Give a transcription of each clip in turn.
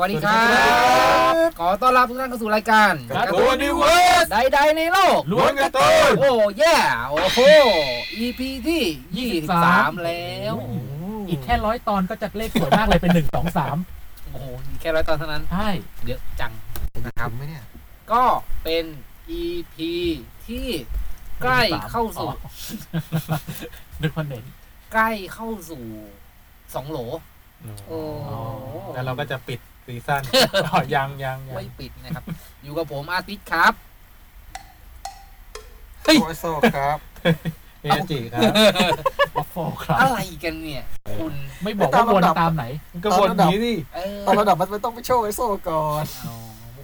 วัสดีครับ ขอต้อนรับทุกท่านเข้าสู่รายการการ์ตูนนิเวิร์สใดๆในโลกล้วนการ์ตูนโอ้แย่โอ้โห EP ที่ 23 แล้ว อีกแค่ร้อยตอนก็จะเลขสวยมากเลยเป็นหนึ่งสองสามโอ้โหมีแค่ร้อยตอนเท่านั้น ใช่เยอะจังนะครับไหมเนี่ย ก็เป็น EP ที่ใกล้เข้าสู่นึกว่าเน้นใกล้เข้าสู่สองโหล โอ้ แล้วเราก็จะปิด ซีซั่นอ๋อยังยังยังไม่ปิดนะครับ อยู่กับผมอาทิตย์ครับโอโซครับเอจิครับวัฟเฟิลครับ อะไรกันเนี่ย คุณไม่บอกว่าวนตามไหนมันก็วนนี้ดิเออตอนระดับมันต้องไปโชว์ไอโซก่อนเอา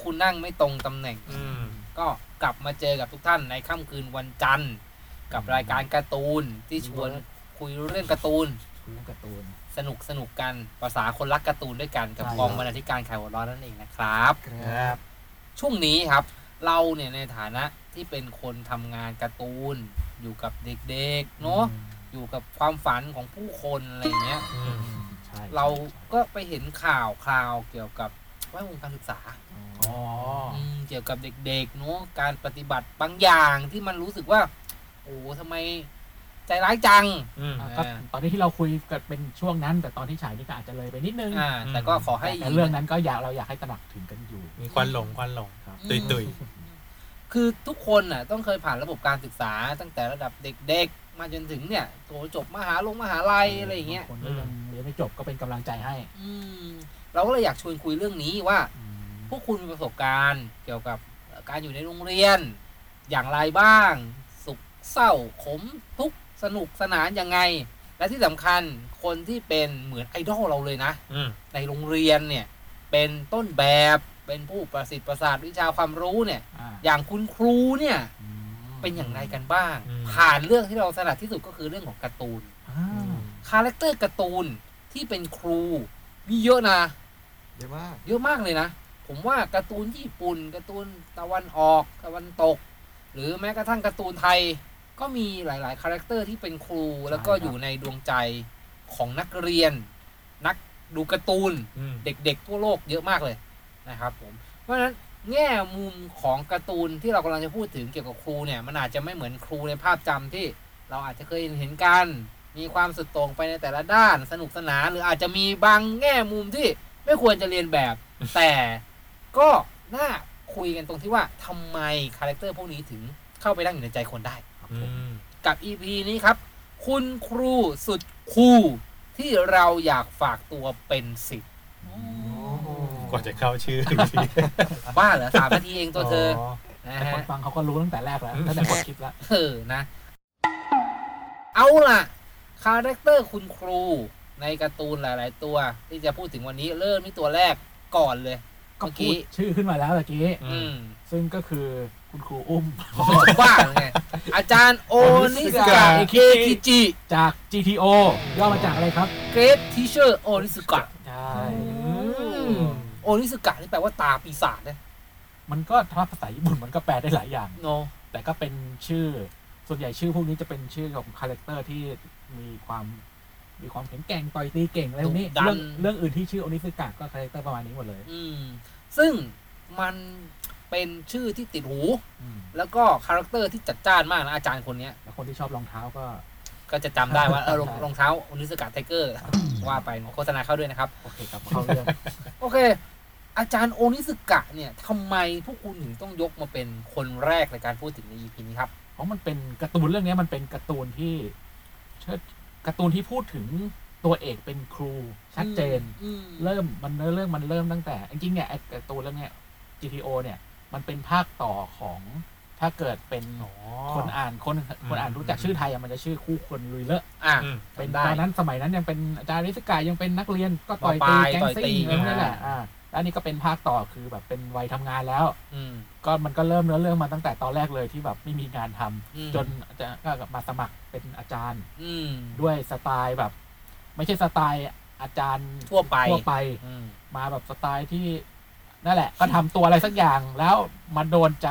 คุณนั่งไม่ตรงตำแหน่งก็กลับมาเจอกับทุกท่านในค่ำคืนวันจันทร์ กับรายการการ์ตูนที่ชวนคุยเรื่องการ์ตูนคุยเรื่องการ์ตูน สนุกสนุกกันภาษาคนรักการ์ตูนด้วยกันกับใช่กองบรรณาธิการข่าวหัวเร้อนนั่นเองนะครับครับ ช่วงนี้ครับ เราเนี่ยในฐานะที่เป็นคนทำงานการ์ตูน อยู่กับเด็กๆเนาะอยู่กับความฝันของผู้คนอะไรเงี้ยอืมใช่เราก็ไปเห็นข่าวข่าวเกี่ยวกับแวดวงการศึกษาอ๋ออืมเกี่ยวกับเด็กๆเนาะการปฏิบัติบางอย่างที่มันรู้สึกว่า โอ้ทำไม ใจร้ายจังอืม อะก็ตอนนี้ที่เราคุยกันเป็นช่วงนั้น แต่ตอนที่ฉายนี่ก็อาจจะเลยไปนิดนึงอ่า แต่ก็ขอให้ แต่เรื่องนั้นก็อยากเราอยากให้ตระหนักถึงกันอยู่ มีควันหลงควันหลง ครับ ตุยตุย คือทุกคนน่ะต้องเคยผ่านระบบการศึกษาตั้งแต่ระดับเด็กๆ มาจนถึงเนี่ยโถจบมหาลงมหาลัยอะไรอย่างเงี้ยคนก็ยังเรียนไม่จบก็เป็นกำลังใจให้อืมเราก็เลยอยากชวนคุยเรื่องนี้ว่าพวกคุณมีประสบการณ์เกี่ยวกับการอยู่ในโรงเรียน อย่างไรบ้าง สุขเศร้าขมทุกข์ สนุกสนานยังไง และที่สำคัญคนที่เป็นเหมือนไอดอลเราเลยนะอืมในโรงเรียนเนี่ยเป็นต้นแบบเป็นผู้ประสิทธิ์ประสาทวิชาความรู้เนี่ยอ่าอย่างคุณครูเนี่ยอืมเป็นอย่างไรกันบ้างอืมผ่านเรื่องที่เราถนัดที่สุดก็คือเรื่องของการ์ตูนอ่า character การ์ตูนที่เป็นครูมีเยอะนะเยอะมากเยอะมากเลยนะ ผมว่าการ์ตูนญี่ปุ่นการ์ตูนตะวันออกตะวันตก หรือแม้กระทั่งการ์ตูนไทย ก็มีหลายๆคาแรคเตอร์ที่เป็นครูแล้วก็อยู่ในดวงใจของนักเรียน นักดูการ์ตูนอืมเด็กๆทั่วโลกเยอะมากเลยนะครับ ผมเพราะฉะนั้นแง่มุมของการ์ตูนที่เรากำลังจะพูดถึงเกี่ยวกับครูเนี่ย มันอาจจะไม่เหมือนครูในภาพจำที่เราอาจจะเคยเห็นกัน มีความสุดโต่งไปในแต่ละด้านสนุกสนาน หรืออาจจะมีบางแง่มุมที่ไม่ควรจะเลียนแบบ แต่ก็น่าคุยกันตรงที่ว่าทำไมคาแรคเตอร์พวกนี้ถึงเข้าไปนั่งอยู่ในใจคนได้ อืมกับ EP นี้ครับ คุณครูสุด cool ที่เราอยากฝากตัวเป็นศิษย์กว่าจะเข้าชื่ออีกทีบ้าเหรอสามนาทีเองตัวเธอนะแต่คนฮะฟังเขาก็รู้ตั้งแต่แรกแล้วตั้งแต่คนคิดแล้ว เออนะ เอาล่ะ คาแรคเตอร์คุณครูในการ์ตูนหลาย ๆ ตัว ที่จะพูดถึงวันนี้เริ่มที่ตัวแรกก่อนเลยก็เมื่อพูกี้ดชื่อขึ้นมาแล้วเมื่อกี้ อืม ซึ่งก็คือ คุณครูอุ้มบ้าไงอาจารย์โอนิสึกะเอคิจิจาก GTO ย่อมาจากอะไรครับ Great Teacher โอนิสึกะใช่โอนิสึกะนี่แปลว่าตาปีศาจนะมันก็ถ้าภาษาญี่ปุ่นมันก็แปลได้หลายอย่าง โน แต่ก็เป็นชื่อ ส่วนใหญ่ชื่อพวกนี้จะเป็นชื่อของคาแรคเตอร์ที่มีความมีความแข็งแกร่งต่อยตีเก่งอะไรพวกนี้ดุดันเรื่องเรื่องอื่นที่ชื่อโอนิสึกะก็คาแรคเตอร์ประมาณนี้หมดเลย อืมซึ่งมัน เป็นชื่อที่ติดหู อืมแล้วก็คาแรคเตอร์ที่จัดจ้านมากนะอาจารย์คนเนี้ย แล้วคนที่ชอบรองเท้าก็ ก็จะจำได้ว่าเออรองใช่รองเท้าโอนิสึกะไทเกอร์ว่าไปโฆษณาเข้าด้วยนะครับ โอเคครับเข้าเรื่องโอเค อาจารย์โอนิสกะเนี่ยทำไมพวกคุณถึงต้องยกมาเป็นคนแรกในการพูดถึงใน EP นี้ครับ เพราะมันเป็นการ์ตูนเรื่องนี้มันเป็นการ์ตูนที่เชิดการ์ตูนที่พูดถึงตัวเอกเป็นครูชัดเจน อืมเริ่มมันเริ่มมันเริ่มตั้งแต่จริงๆเนี่ยไอ้การ์ตูนเรื่องเนี้ย GTO เนี่ย มันเป็นภาคต่อของถ้าเกิดเป็นคนอ่านคนคนอ่านรู้จักชื่อไทยอะมันจะชื่อคู่คนลุยเลอะอะอืมเป็นได้ตอนนั้นสมัยนั้นยังเป็นอาจารย์ริสกายังเป็นนักเรียนก็ต่อยมปตีลายแก๊งต่อยตีซิ่งอะไรพวกนี้แหละอ่าอ่าแล้วอันนี่ก็เป็นภาคต่อคือแบบเป็นวัยทำงานแล้ว อืมก็มันก็เริ่มเนื้อเรื่องมาตั้งแต่ตอนแรกเลยที่แบบไม่มีงานทำอืมจนจะก็มาสมัครเป็นอาจารย์ อืมด้วยสไตล์แบบ ไม่ใช่สไตล์อาจารย์ทั่วไปทั่วไปอืมมาแบบสไตล์ที่ นั่นแหละ ก็ทำตัวอะไรสักอย่างแล้วมาโดนใจ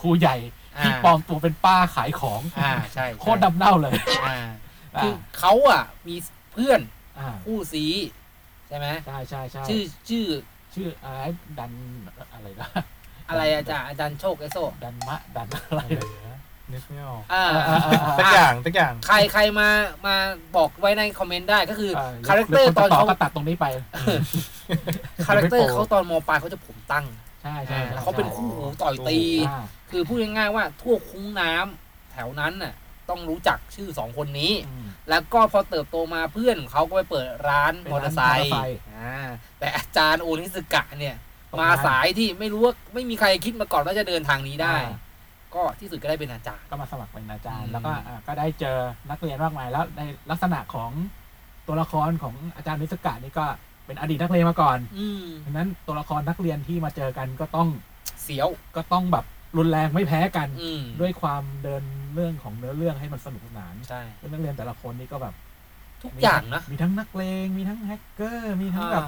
ครูใหญ่ที่อ่าปลอมตัวเป็นป้าขายของ อ่าใช่โคตรดำเน่าเลยอ่าคือเขาอะ มีเพื่อนอ่าคู่ซีใช่ไหมใช่ใช่ใช่ชื่อชื่อ ชื่ออะไรดันอะไรนะอะไรอาจารย์อาจารย์โชคไอโซดันมะดันอะไรอะไร นะนะนึกไม่ออกอ่าอ่าอ่าอ่า สักอย่างสักอย่าง ใครใครมามาบอกไว้ในคอมเมนต์ได้ก็คืออ่คาแรคเตอร์หตอนคนเขาก็ตัดตรงนี้ไป คาแรคเตอร์เขาตอนมปลายเขาจะผมตั้งใช่ใช่อ่าใช่แล้วเขาเป็นคู่หูต่อยตี อ่าคือพูดง่ายๆว่าทั่วคุ้งน้ำแถวนั้นน่ะต้องรู้จักชื่อสองคนนี้ อืม แล้วก็พอเติบโตมาเพื่อนของเขาก็ไปเปิดร้านเป็นมอร้านมอเตอร์ไซค์มอเตอร์ไซค์อ่าแต่อาจารย์โอนิสึกะเนี่ย ตกงาน มาสายที่ไม่รู้ว่าไม่มีใครคิดมาก่อนว่าจะเดินทางนี้ได้ อ่า ก็ที่สุดก็ได้เป็นอาจารย์ ก็มาสมัครเป็นอาจารย์อืมแล้วก็อ่าก็ได้เจอนักเรียนมากมายแล้วในลักษณะของตัวละครของอาจารย์โอนิสึกะนี่ก็เป็นอดีตนักเรียนมาก่อนอืมดังนั้นตัวละครนักเรียนที่มาเจอกันก็ต้องเสียว ก็ต้องแบบรุนแรงไม่แพ้กัน อืมด้วยความเดินเรื่องของเนื้อเรื่องให้มันสนุกสนานใช่แล้วนักเรียนแต่ละคนนี่ก็แบบทุกอย่างนะ มีทั้งนักเลงมีทั้งแฮกเกอร์มีทั้งแบบ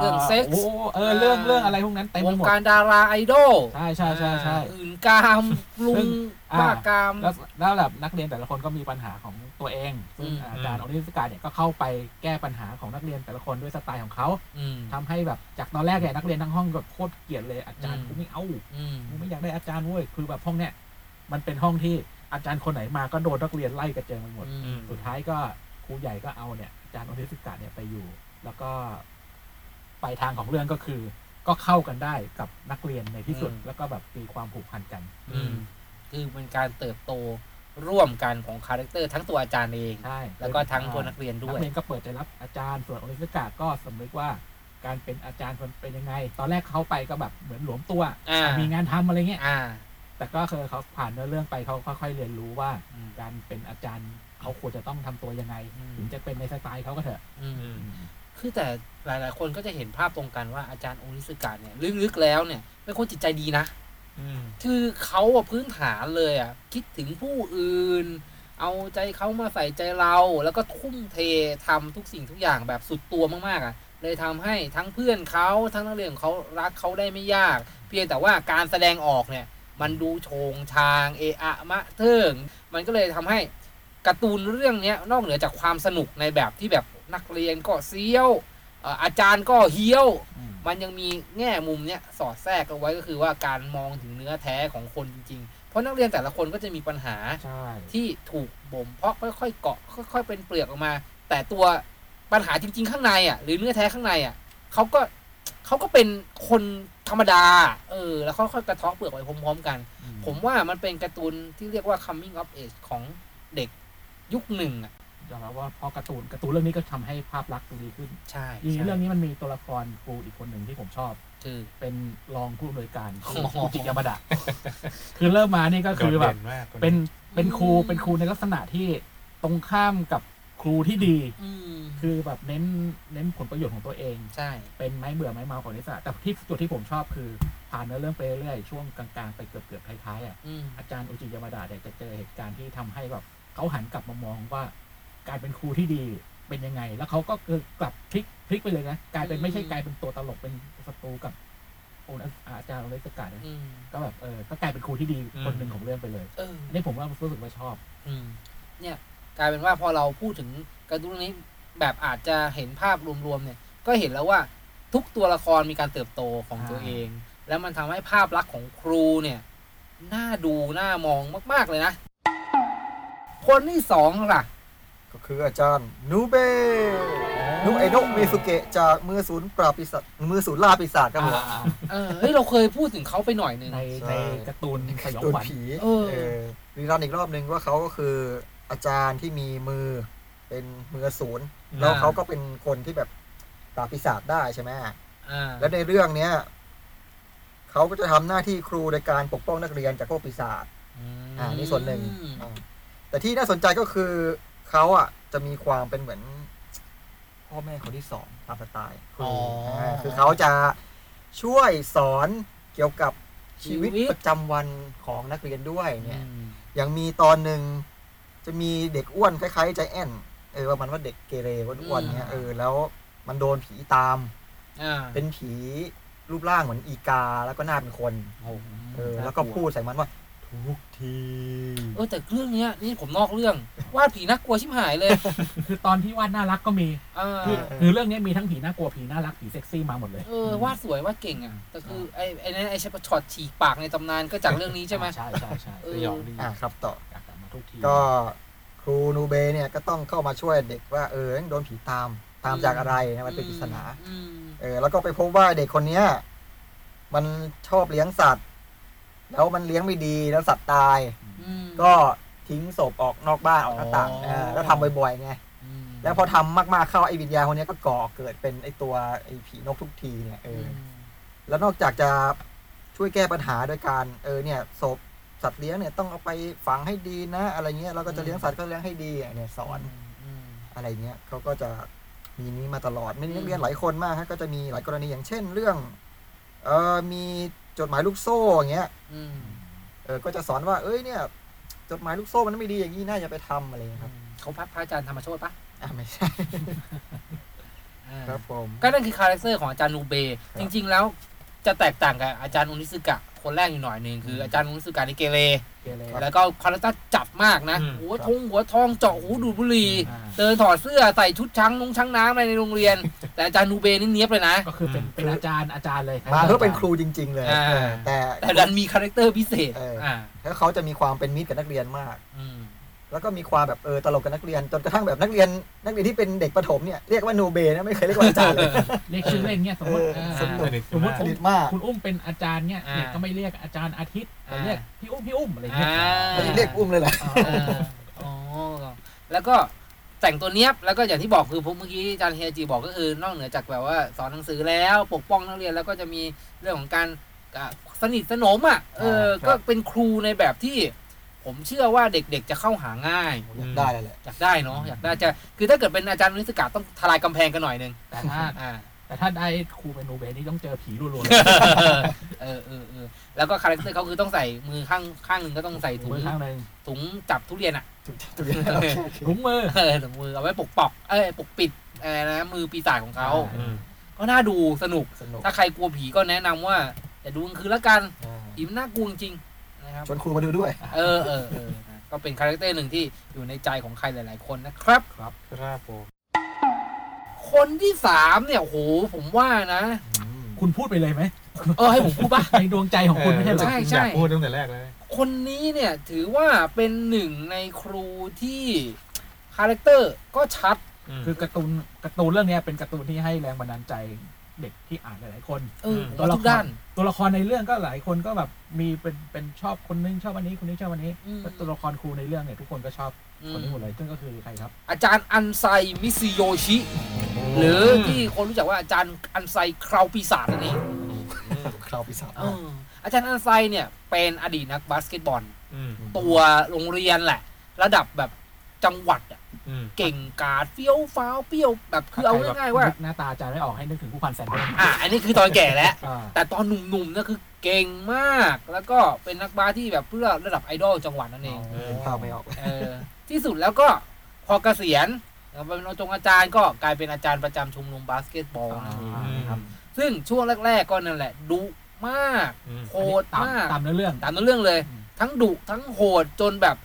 เรื่องเซ็กส์โอ้เออเรื่องเรื่องอะไรพวกนั้นเต็มไปหมดวงการดาราไอดอลใช่ใช่ใช่ใช่ หื่นกามซึ่งลุงอ่า บ้ากาม แล้วแล้วแบบนักเรียนแต่ละคนก็มีปัญหาของตัวเองซึ่งอืม อาจารย์โอนิสึกะเนี่ยก็เข้าไปแก้ปัญหาของนักเรียนแต่ละคนด้วยสไตล์ของเขาอืม ทำให้แบบจากตอนแรกเนี่ยนักเรียนทั้งห้องก็โคตรเกลียดเลยอาจารย์อืม กูไม่เอาอืมกูไม่อยากได้อาจารย์เว้ยคือแบบห้องเนี้ยมันเป็นห้องที่อาจารย์คนไหนมาก็โดนนักเรียนไล่กระเจิงไปหมด อืม สุดท้ายก็ครูใหญ่ก็เอาเนี่ยอาจารย์โอนิสึกะเนี่ยไปอยู่ แล้วก็ ปลายทางของเรื่องก็คือ ก็เข้ากันได้กับนักเรียนในที่สุด อืม แล้วก็แบบมีความผูกพันกัน อืม คือเป็นการเติบโตร่วมกันของคาแรคเตอร์ทั้งตัวอาจารย์เอง ใช่แล้วก็ทั้งตัวนักเรียนด้วยนักเรียนก็เปิดใจรับอาจารย์ส่วนโอนิสึกะก็สำนึกว่าการเป็นอาจารย์มันเป็นยังไง ตอนแรกเขาไปก็แบบเหมือนหลวมตัวอ่ามีงานทำอะไรเงี้ยอ่า แต่ก็คือเขาผ่านเนื้อเรื่องไปเขาค่อยๆเรียนรู้ว่า อืม การเป็นอาจารย์เขาควรจะต้องทำตัวยังไง อืม ถึงจะเป็นในสไตล์เขาก็เถอะ อืมอืม คือแต่หลาย ๆ คนก็จะเห็นภาพตรงกันว่าอาจารย์โอนิสกะเนี่ยลึก ๆ แล้วเนี่ยเป็นคนจิตใจดีนะอืมคือเขาอะพื้นฐานเลยอะคิดถึงผู้อื่น เอาใจเขามาใส่ใจเรา แล้วก็ทุ่มเททำทุกสิ่งทุกอย่างแบบสุดตัวมากๆอะเลยทำให้ทั้งเพื่อนเขาทั้งนักเรียนของเขารักเขาได้ไม่ยาก เพียงแต่ว่าการแสดงออกเนี่ย มันดูโชงชางเอะอะมะเทิง มันก็เลยทำให้การ์ตูนเรื่องเนี้ยนอกเหนือจากความสนุกในแบบที่แบบ นักเรียนก็เซียวเอ่ออาจารย์ก็เฮี้ยว มันยังมีแง่มุมเนี้ยสอดแทรกเอาไว้ก็คือว่าการมองถึงเนื้อแท้ของคนจริงๆ เพราะนักเรียนแต่ละคนก็จะมีปัญหาใช่ที่ถูกบ่มเพาะค่อยๆเกาะค่อย ๆ เป็นเปลือกออกมา แต่ตัวปัญหาจริง ๆ ข้างในอะหรือเนื้อแท้ข้างในอะเขาก็เขาก็เป็นคนธรรมดา เออ แล้วค่อยๆกระเทาะเปลือกไปพร้อม ๆ กัน ผมว่ามันเป็นการ์ตูนที่เรียกว่า coming of age ของเด็กยุคหนึ่งอะ ยอมรับว่าพอการ์ตูนการ์ตูนเรื่องนี้ก็ทำให้ภาพลักษณ์ดูดีขึ้นใช่ยิ่งใช่เรื่องนี้มันมีตัวละครครูอีกคนหนึ่งที่ผมชอบ คือเป็นรองผู้อำนวยการอ๋อครูจิยามาดะคือเริ่มมานี่ก็คือแบบโดดเด่นมากคเป็นเป็นครูเป็นครูในลักษณะที่ตรงข้ามกับครูที่ดีอืมคือแบบเน้นเน้นผลประโยชน์ของตัวเอง ใช่ เป็นไม้เบื่อไม้เมาของนิสระแต่ที่จุดที่ผมชอบคือผ่านเนื้อเรื่องไปเรื่อยๆช่วงกลางๆไปเกือบเกือบๆท้ายๆอะอืมอาจารย์อุจิยามาดะเนี่ยจะเจอเหตุการณ์ที่ทำให้แบบเขาหันกลับมามองว่า การเป็นครูที่ดีเป็นยังไง แล้วเขาก็เออกลับพลิกพลิกไปเลยนะกลายเป็นไม่ใช่กลายเป็นตัวตลกเป็นศัตรูกับโอนะอาจารย์อเลสกานะอืมก็แบบเออก็กลายเป็นครูที่ดีคนหนึ่งของเรื่องไปเลยเอออันนี่ผมว่ารู้สึกว่าชอบ อืมเนี่ย กลายเป็นว่าพอเราพูดถึงการ์ตูนเรื่องนี้แบบอาจจะเห็นภาพรวมๆเนี่ย ก็เห็นแล้วว่าทุกตัวละครมีการเติบโตของตัวอ่าเอง แล้วมันทำให้ภาพลักษณ์ของครูเนี่ยน่าดูน่ามองมาก ๆเลยนะ คนที่สองล่ะ ก็คืออาจารย์นูเบะนุเอโนะเมสุเกะจากมือศูนย์ปราบปีศาจมือศูนย์ล่าปีศาจครับผมอ่าเออเฮ้ยเราเคยพูดถึงเขาไปหน่อยหนึ่งในใช่ ในการ์ตูนสยองโดนขวัญผีเออเออรีรันอีกรอบนึงว่าเขาก็คืออาจารย์ที่มีมือเป็นมือศูนย์แล้วเขาก็เป็นคนที่แบบปราบปีศาจได้ใช่ไหม อ่าแล้วในเรื่องเนี้ยเขาก็จะทำหน้าที่ครูในการปกป้องนักเรียนจากพวกปีศาจ อ่านี่ส่วนหนึ่ง อืมอ่าแต่ที่น่าสนใจก็คือ เขาอะจะมีความเป็นเหมือน พ่อแม่คนที่สองตามสไตล์คอ๋รูอาคือเขาจะช่วยสอนเกี่ยวกับชีวิตชีวิต ประจำวันของนักเรียนด้วยเนี่ยอืมอย่างมีตอนหนึ่งจะมีเด็กอ้วนคล้ายๆใจแอนเออว่ามันว่าเด็กเกเรอ้วนๆเนี่ยเออแล้วมันโดนผีตาม อ่าเป็นผีรูปร่างเหมือนอีกา แล้วก็หน้าเป็นคน โอ้โหเออ แล้วก็พูดใส่มันว่า ทุกที เออแต่เรื่องเนี้ยนี่ผมนอกเรื่องวาดผีน่ากลัวชิบหายเลยคือตอนที่วาดน่ารักก็มีอ่าคือคือเรื่องนี้มีทั้งผีน่ากลัวผีน่ารักผีเซ็กซี่มาหมดเลยเออวาดสวยวาดเก่งอะแต่คือไอ้ไอ้นั่นไอ้ช็อตฉีกปากในตำนานก็จากเรื่องนี้ใช่ไหมใช่ใช่ใช่เออสยองดีอ่าครับต่อ อยากกลับมาทุกทีก็ครูนูเบเนี่ยก็ต้องเข้ามาช่วยเด็กว่าเออโดนผีตามตามจากอะไรนะมันเป็นปริศนา อืมเออแล้วก็ไปพบว่าเด็กคนเนี้ย มันชอบเลี้ยงสัตว์ แล้วมันเลี้ยงไม่ดีแล้วสัตว์ตาย อืม ก็ทิ้งศพออกนอกบ้านออกหน้าต่างอ๋อ เออแล้วทำบ่อยๆไงอืมแล้วพอทำมากๆเข้าไอ้วิญญาณคนเนี้ยก็ก่อเกิดเป็นไอ้ตัวไอ้ผีนกทุกทีเนี่ยเอออ แล้วนอกจากจะช่วยแก้ปัญหาโดยการเออเนี่ยศพสัตว์เลี้ยงเนี่ยต้องเอาไปฝังให้ดีนะ อะไรเงี้ยเราก็จะเลี้ยงสัตว์ก็เลี้ยงให้ดีอะเนี่ยสอนมอะไรเงี้ยเขาก็จะมีนี้มาตลอดมีนักเรียนหลายคนมากฮะก็จะมีหลายกรณีอย่างเช่นเรื่องเออมี จดหมายลูกโซ่อย่างเงี้ยอืมเออก็จะสอนว่า เอ้ยเนี่ย จดหมายลูกโซ่มันไม่ดีอย่างนี้น่าจะไปทำอะไรเงี้ยครับเขาพักพระอาจารย์ธรรมโชตปะอะไม่ใช่อ่าครับผมก็นั่นคือคาแรคเตอร์ของอาจารย์นูเบ จริง ๆ แล้ว จะแตกต่างกับอาจารย์โอนิสึกะคนแรกอยู่หน่อยหนึ่งคืออาจารย์โอนิสึกะนี่เกเรเกเร แล้วก็คาแรคเตอร์จัดมากนะอืม หัวทงหัวทองเจาะหูดูดบุหรี่อ่าเดินถอดเสื้อใส่ชุดช้างนงช้างน้ำอะไรในโรงเรียน แต่อาจารย์นูเบนี่เนี้ยบเลยนะ ก็คือเป็นเป็นอาจารย์อาจารย์เลยมาเพื่อเป็นครูจริง ๆ เลยอ่า เออแต่แต่ดันมีคาแรคเตอร์พิเศษ เอออ่อ่าแล้วเขาจะมีความเป็นมิตรกับนักเรียนมาก อืม แล้วก็มีความแบบเออตลกกับนักเรียนจนกระทั่งแบบนักเรียน นักเรียนที่เป็นเด็กประถมเนี่ยเรียกว่านูเบนะไม่เคยเรียกว่าอาจารย์เลย เรียกชื่อเล่นเนี่ยสมมติเอออ่าสนุกสมมติสนิทมากคุณคุณอุ้มเป็นอาจารย์เนี่ยอ่าเด็กก็ไม่เรียกอาจารย์อาทิตย์แต่อ่าเรียกพี่อุ้มพี่อุ้มอะไรเงี้ยอ่า ไม่ได้เรียกอุ้มเลยแหละอ่าเอออ๋อแล้วก็แต่งตัวเนี้ยบแล้วก็อย่างที่บอกคือผมเมื่อกี้อาจารย์เฮียจีบอกก็คือนอกเหนือจากแบบว่าสอนหนังสือแล้วปกป้องนักเรียนแล้วก็จะมีเรื่องของการอะสนิทสนมอะเอออ่าครับก็เป็นครูในแบบที่ ผมเชื่อว่าเด็กๆจะเข้าหาง่ายอยากได้เลยแหละอยากได้เนาะอยากได้จะคือถ้าเกิดเป็นอาจารย์นิสกาต้องทลายกำแพงกันหน่อยหนึงแต่ถ้าอ่าแต่ถ้าได้ครูเป็นนูเบนี่ต้องเจอผีรัวๆเลยเออเออเออแล้วก็คาแรคเตอร์เขาคือต้องใส่มือข้างข้างหนึ่งก็ต้องใส่ถุงมือข้างหนึ่งถุงจับทุเรียนอะทุกทุกอย่างโอเคโอเคถุงมือเออถุงมือเอาไว้ปกปอกเอ้ยปกปิดเออนะมือปีศาจของเขาอ่าอืมก็น่าดูสนุกสนุก ถ้าใครกลัวผีก็แนะนำว่าอย่าดูกลางคืนแล้วกันอ่าผีมันน่ากลัวจริงๆ นะครับ ชวนครูมาดูด้วย เออเออเออนะก็เป็นคาแรคเตอร์หนึ่งที่อยู่ในใจของใครหลาย ๆ คนนะครับ ครับผมคนที่สามเนี่ยโหผมว่านะคุณพูดไปเลยไหมเออให้ผมพูดปะในดวงใจของคุณไม่ใช่เหรอใช่ใช่ อยากพูดตั้งแต่แรกเลย คนนี้เนี่ยถือว่าเป็นหนึ่งในครูที่คาแรคเตอร์ก็ชัด คือการ์ตูนการ์ตูนเรื่องเนี้ยเป็นการ์ตูนที่ให้แรงบันดาลใจ เด็กที่อ่านหลายๆคน เอออืมผมว่าทุกด้าน ตัวละครในเรื่องก็หลายคนก็แบบมีเป็นเป็นชอบคนนึงชอบอันนี้คนนี้ชอบอันนี้อืมแล้วตัวละครครูในเรื่องเนี่ยทุกคนก็ชอบคนนี้อืมหมดเลยซึ่งก็คือใครครับ อาจารย์อันไซมิซึโยชิ หรือที่คนรู้จักว่าอาจารย์อันไซคราวปีศาจนั่นเองคราวปีศาจเอออาจารย์อันไซเนี่ยเป็นอดีตนักบาสเกตบอลอืมตัวโรงเรียนแหละ ระดับแบบจังหวัดอะอืม เก่งกาดเฟี้ยวฟ้าวเปรี้ยวแบบคือเอาง่ายๆว่านึกหน้าตาอาจารย์ไม่ออกให้นึกถึงผู้พันแซนเดอร์อะอันนี้คือตอนแก่แล้วอ่าแต่ตอนหนุ่มๆเนี่ยคือเก่งมาก แล้วก็เป็นนักบาสที่แบบเพื่อระดับไอดอลจังหวัดนั่นเองภาพไม่ออกเออที่สุดแล้วก็พอเกษียณเป็นจงอาจารย์ก็กลายเป็นอาจารย์ประจำชมรมบาสเกตบอลนั่นเองอ่าครับซึ่งช่วงแรก ๆ ก็นั่นแหละดุมากอืมโหดตามมากตามเนื้อเรื่องตามเรื่องเลยอืมทั้งดุทั้งโหดจนแบบ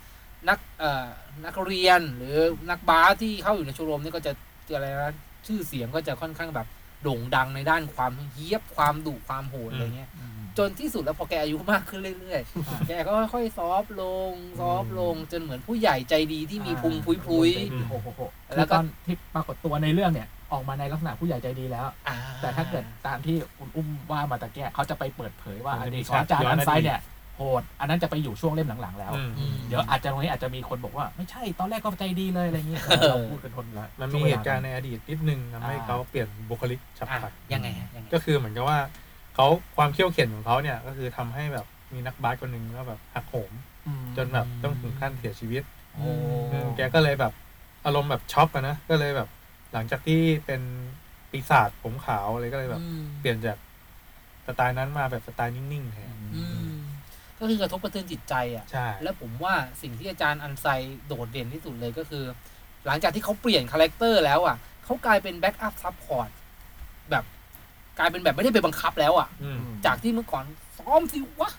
นักเอ่อ นักเรียนหรือนักบาสที่เข้าอยู่ในชมรมนี่ก็จะจะอะไรนะชื่อเสียงก็จะค่อนข้างแบบโด่งดังในด้านความเฮี้ยบความดุความโหดอะไรเงี้ยอืมจนที่สุดแล้วพอแกอายุมากขึ้นเรื่อยอ่าๆแกก็ค่อยๆ soft ลงซอฟต์ลงจนเหมือนผู้ใหญ่ใจดีที่มีพุงพุยอืมโอ้โหแล้แล้ววก็ตอนที่ปรากฏตัวในเรื่องเนี่ยออกมาในลักษณะผู้ใหญ่ใจดีแล้วๆอ่าแต่ถ้าเกิดตามที่คุณอุ้มว่ามาตะแก้เขาจะไปเปิดเผยว่ามันอจะมีดีตของอาจารย์ย้อนอันอดีตไซด์เนี่ย โหด อันนั้นจะไปอยู่ช่วงเล่มหลังๆ แล้วอืมอืมเดี๋ยวอาจจะตรงนี้อาจจะมีคนบอกว่า ไม่ใช่ตอนแรกก็ใจดีเลยอะไรเงี้ยเออเราพูดกันทนละมันมีเหตุการณ์ในอดีตนิดนึงทำให้เขาเปลี่ยนบุคลิกฉับอะพลันยังไงฮะยังไงก็คือเหมือนกับว่าเขาความเคี่ยวเข็ญของเขาเนี่ยก็คือทำให้แบบมีนักบาสคนหนึ่งก็แบบหักโหมอืมจนแบบต้องถึงขั้นเสียชีวิตโอ้เออแกก็เลยแบบอารมณ์แบบช็อกอะนะ ก็เลยแบบ หลังจากที่เป็นปีศาจผมขาวเลยก็เลยแบบอืมเปลี่ยนจากสไตล์นั้นมาแบบสไตล์นิ่งๆแทนอืม ก็คือกระทบกระเทือนจิตใจอะใช่แล้วผมว่าสิ่งที่อาจารย์อันไซโดดเด่นที่สุดเลยก็คือ หลังจากที่เขาเปลี่ยน character แล้วอะเขากลายเป็น backup support แบบกลายเป็นแบบไม่ได้ไปบังคับแล้วอะอืมจากที่เมื่อก่อนซ้อมสิวะ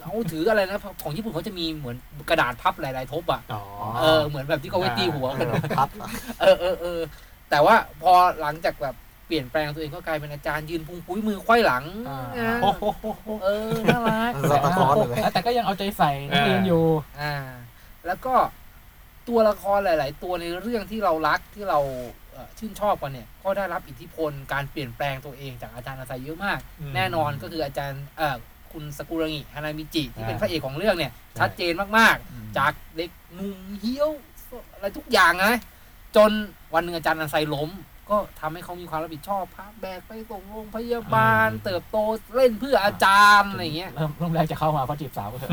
เราถืออะไรนะของญี่ปุ่นเขาจะมีเหมือนกระดาษพับหลาย ๆ ทบอะอ๋อเออเหมือนแบบที่เขาไว้ตีหัวกันพับเออเออเออแต่ว่าพอหลังจากแบบเปลี่ยนแปลงตัวเองก็กลายเป็นอาจารย์ยืนพุงพุ้ยมือไขว้หลังอ่านะโอ้โหเออน่ารักเราตะคอกเลยแต่ก็ยังเอาใจใส่นักเรียนอยู่อ่า แล้วก็ตัวละครหลาย ๆ ตัวในเรื่องที่เรารักที่เราเอ่อชื่นชอบกันเนี่ย ก็ได้รับอิทธิพลการเปลี่ยนแปลงตัวเองจากอาจารย์อาศัยเยอะมากอืมแน่นอนก็คืออาจารย์เอ่อคุณสกุระงิฮานามิจิที่เป็นอ่าพระเอกของเรื่องเนี่ยใช่ชัดเจนมาก ๆ จากเด็กหนุ่มเหี้ยวอะไรทุกอย่างนะจนวันหนึ่งอาจารย์อันไซล้ม ก็ทำให้เขามีความรับผิดชอบพาแบกไปส่งโรงพยาบาล เติบโตเล่นเพื่ออาจารย์อะไรอย่างเงี้ยเริ่มเริ่มแรกจะเข้ามาเพราะจีบสาวก็เถอะ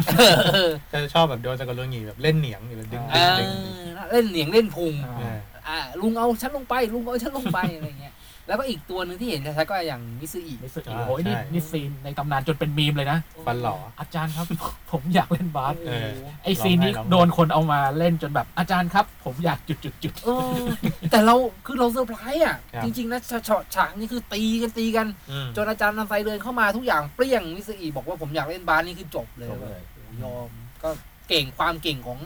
เออก็จะชอบแบบโดนสกอร์งีแบบเล่นเหนียงอยู่เลยดึงเอดึงอดึงเล่นเหนียงเล่นพุงอ่าเอออ่าลุงเอาฉันลงไปลุงเอาฉันลงไปอะไรเงี้ย แล้วก็อีกตัวหนึ่งที่เห็นชัดๆก็อย่างมิซึอินี่สุดโอ้โหนี่นี่ซีนในตำนานจนเป็นมีมเลยนะ ฟันหล่อ อาจารย์ครับ ผมอยากเล่นบาสเออ ไอซีนนี้ร้องไห้ โดนคนเอามาเล่นจนแบบอาจารย์ครับ ผมอยากจุดจุดจุดเออแต่เราคือเราเซอร์ไพรส์อะ ครับ จริงๆนะฉากฉากนี้คือตีกันตีกัน อืมจนอาจารย์นันไซเดินเข้ามาทุกอย่างเปรี้ยงมิสอีบอกว่าผมอยากเล่นบาสนี่คือจบเลยจบเลย โอ้โหยอมก็เก่งความเก่งของ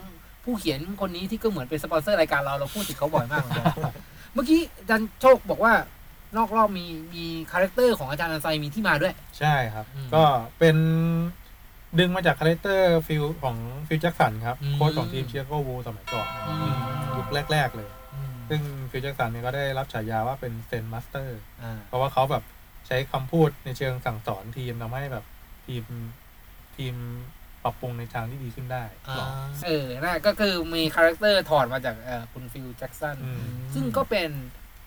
ผู้เขียนคนนี้ที่ก็เหมือนเป็นสปอนเซอร์รายการเราเราพูดถึงเขาบ่อยมากเหมือนกันเมื่อกี้อาจารย์โชคบอกว่า นอกรอบมีมี character ของอาจารย์อันไซมีที่มาด้วย ใช่ครับ อืมก็เป็นดึงมาจาก character ฟิลของฟิลแจ็คสันครับ อืม โค้ชของทีมชิคาโกบูลสมัยก่อนอืมยุคแรก ๆ เลยซึ่งฟิลแจ็คสันเนี่ยก็ได้รับฉายาว่าเป็น Zen Master อ่า เพราะว่าเขาแบบใช้คำพูดในเชิงสั่งสอนทีมทำให้แบบทีมทีมปรับปรุงในทางที่ดีขึ้นได้เออน่าก็คือมี character ถอดมาจากเอ่อคุณฟิลแจ็กสัน อืม ซึ่งก็เป็น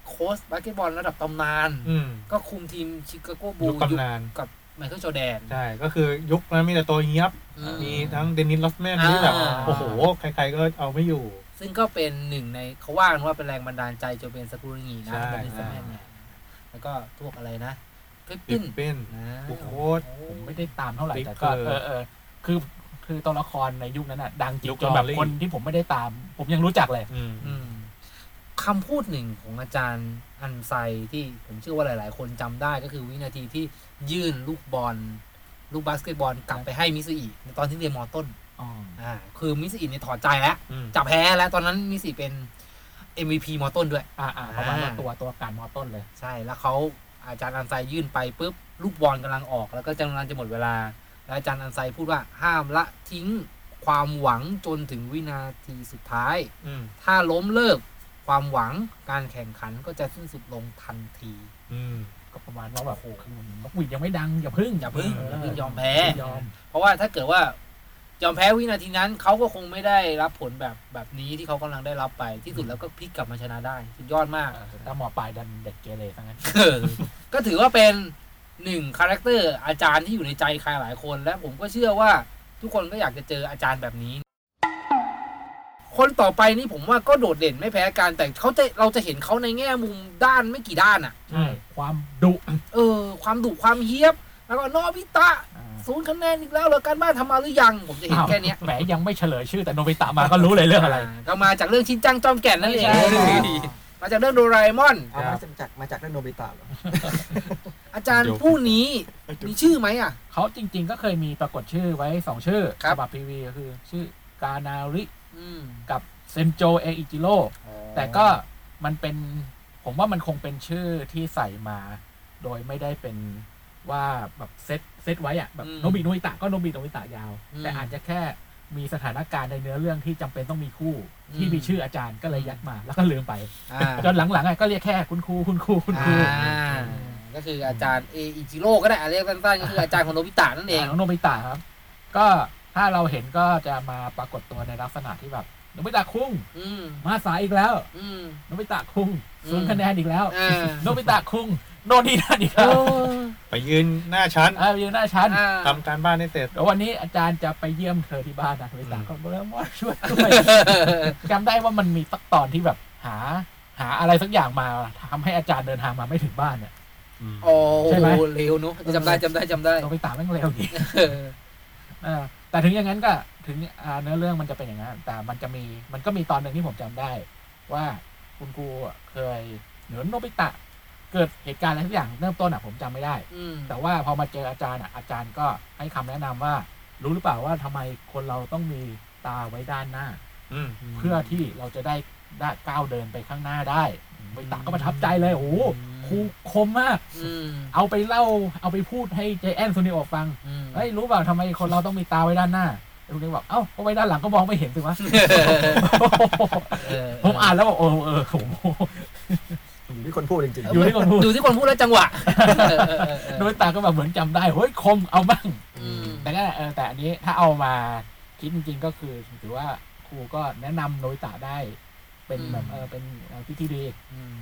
โค้ชบาสเกตบอลระดับตำนาน อืม ก็คุมทีมชิคาโกบูลยุคตำนาน กับไมเคิลจอร์แดน ใช่ ก็คือยุคนั้นมีแต่ตัวเฮี้ยบ อืม มีทั้งเดนนิสรอดแมนที่แบบ อ่า โอ้โห ใครๆก็เอาไม่อยู่ ซึ่งก็เป็นหนึ่งในเขาว่ากันว่าเป็นแรงบันดาลใจจนเป็นซากุรางินะใช่ เป็นสแมนเนี่ยแล้วก็พวกอะไรนะเพปปิปิดนเป็น นะโอ้โห ผมไม่ได้ตามเท่าไหร่ Big แต่ก็ Bird เออเออคือคือตัวละครในยุคนั้นอะ ดังจริยุงคจนแบบ Lolly คนที่ผมไม่ได้ตาม ผมยังรู้จักเลย อืม อืม คำพูดหนึ่งของอาจารย์อันไซที่ผมเชื่อว่าหลาย ๆ คนจำได้ก็คือวินาทีที่ยื่นลูกบอล ลูกบาสเกตบอลกลับไปให้มิสอิในตอนที่เรียนมอต้นอ๋ออ่าคือมิสอิเนี่ยถอดใจแล้วอืมจับแพ้แล้วตอนนั้นมิสอิเป็น MVP มอต้นด้วย อ่าอ่าประมาณว่าอ่าตัวตัวการมอต้นเลย ใช่แล้วเขาอาจารย์อันไซยื่นไปปุ๊บลูกบอลกำลังออก แล้วก็กำลังจะหมดเวลา แล้วอาจารย์อันไซพูดว่าห้ามละทิ้งความหวังจนถึงวินาทีสุดท้ายอืมถ้าล้มเลิก ความหวังการแข่งขันก็จะสิ้นสุดลงทันที อืม ก็ประมาณว่าแบบคือนกหวีดยังไม่ดังอย่าพึ่งอย่าพึ่งอย่าพึ่งยอมแพ้ ยอม เพราะว่าถ้าเกิดว่ายอมแพ้วินาทีนั้นเขาก็คงไม่ได้รับผลแบบแบบนี้ที่เขากำลังได้รับไปที่สุดแล้วก็พลิกกลับมาชนะได้สุดยอดมาก ถ้าหมอปลายดันเด็กเกเรทั้งนั้น เออก็ถือว่าเป็นหนึ่ง character อาจารย์ที่อยู่ในใจใครหลายคน และผมก็เชื่อว่าทุกคนก็อยากจะเจออาจารย์แบบนี้ คนต่อไปนี่ผมว่าก็โดดเด่นไม่แพ้กันแต่เขาจะเราจะเห็นเขาในแง่มุมด้านไม่กี่ด้านอะ ใช่ความดุเออ ความดุความเฮี้ยบแล้วก็โนบิตะอ่าศูนย์คะแนนอีกแล้วเหรอการบ้านทำมาหรือยังผมจะเห็นแค่เนี้ยแหมยังไม่เฉลยชื่อแต่โนบิตะมาก็รู้เลยเรื่องอะไราก็มาจากเรื่องชินจังจอมแก่นนั่นเองใช่ใช่มาจากเรื่องโดราเอมอนเอามาจากมาจากเรื่องโนบิตะเหรออาจารย์ผู้นี้มีชื่อไหมอะเขาจริง ๆ ก็เคยมีปรากฏชื่อไว้สองชื่อครับฉบับพีวีก็คือ ชื่อกานาริอืม กับเซนโจเออิจิโร่แต่ก็มันเป็นผมว่ามันคงเป็นชื่อที่ใส่มา โดยไม่ได้เป็นว่าแบบ set set ไว้อะแบบอืมโนบิโนบิตะก็โนบิโนบิตะยาวอืมแต่อาจจะแค่มีสถานการณ์ในเนื้อเรื่องที่จำเป็นต้องมีคู่ ที่อืมมีชื่ออาจารย์ก็เลยยัดมาแล้วก็ลืมไปอ่าจนหลังๆอะก็เรียกแค่คุณครูคุณครูคุณครูอ่าก็คืออาจารย์เออิจิโร่ก็ได้อะเรียกสั้นๆก็คืออาจารย์ของโนบิตะนั่นเองของโนบิตะครับ ก็ ถ้าเราเห็นก็จะมาปรากฏตัวในลักษณะที่แบบโนบิตะคุงอืมมาสายอีกแล้วอืมโนบิตะคุงอืมศูนย์คะแนนอีกแล้วอ่าโนบิตะคุงโน่นนี่นั่นอีกโอ้แล้วไปยืนหน้าชั้นอ่าอยู่หน้าชั้นอ่าทำการบ้านให้เสร็จเดี๋ยววันนี้อาจารย์จะไปเยี่ยมเธอที่บ้านนะโนบิตะอืมก็บอกว่าช่วยด้วยจำได้ว่ามันมีตักตอนที่แบบหา หาอะไรสักอย่างมาทำให้อาจารย์เดินทางมาไม่ถึงบ้านเนี่ยโอ้ใช่ไหมเร็วเนอะจำได้จำได้จำได้โนบิตะแม่งเร็วจริงเออเออ แต่ถึงอย่างนั้นก็ถึงอ่าเนื้อเรื่องมันจะเป็นอย่างนั้นแต่มันจะมีมันก็มีตอนหนึ่งที่ผมจำได้ ว่าคุณครูอะเคยเหนือโนบิตะ เกิดเหตุการณ์อะไรทุกอย่างเริ่มต้นอะผมจำไม่ได้อืมแต่ว่าพอมาเจออาจารย์อะอาจารย์ก็ให้คำแนะนำว่า รู้หรือเปล่าว่าทำไมคนเราต้องมีตาไว้ด้านหน้าอืมเพื่อที่เราจะได้ได้ก้าวเดินไปข้างหน้าได้โนบิตะก็ประทับใจเลยโอ้โห ครูคมมาก อืมเอาไปเล่า เอาไปพูดให้เจแอนโซนิโอฟัง อืม เฮ้ย รู้เปล่าทำไมคนเราต้องมีตาไว้ด้านหน้าลุงนี่บอกเอ้าเพราะไว้ด้านหลังก็มองไม่เห็นสิวะ เออผมอ่านแล้วบอกโอ้เออโอ้โหอยู่ที่คนพูดจริงอยู่ที่คนพูดดูที่คนพูดแล้วจังหวะเออเออเออเออโดยตาก็แบบเหมือนจำได้เฮ้ยคมเอาบ้าง อืมแต่ก็เออแต่อันนี้ถ้าเอามาคิดจริงๆก็คือถือว่าครูก็แนะนำโดยตาได้ เป็นแบบเออเป็นแนวคิดที่ดีอืม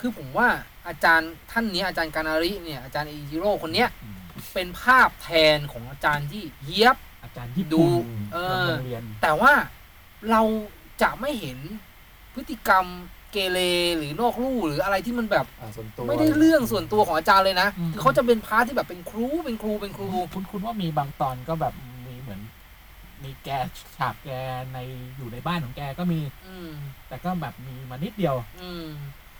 คือผมว่าอาจารย์ท่านเนี้ยอาจารย์กานาริเนี่ยอาจารย์อิจิโร่คนเนี้ยอืมเป็นภาพแทนของอาจารย์ที่เยียบอาจารย์ญี่ดูปุ่นเออโรงเรียนแต่ว่าเราจะไม่เห็นพฤติกรรมเกเรหรือนอกลู่หรืออะไรที่มันแบบๆอ่าส่วนตัวไม่ได้เรื่องส่วนตัวของอาจารย์เลยนะอืมคือเขาจะเป็น part ที่แบบเป็นครูเป็นครูเป็นครู คุณคุณว่ามีบางตอนก็แบบมีเหมือน มีแกฉากแกในอยู่ในบ้านของแกก็มี อืม แต่ก็แบบมีมานิดเดียว อืม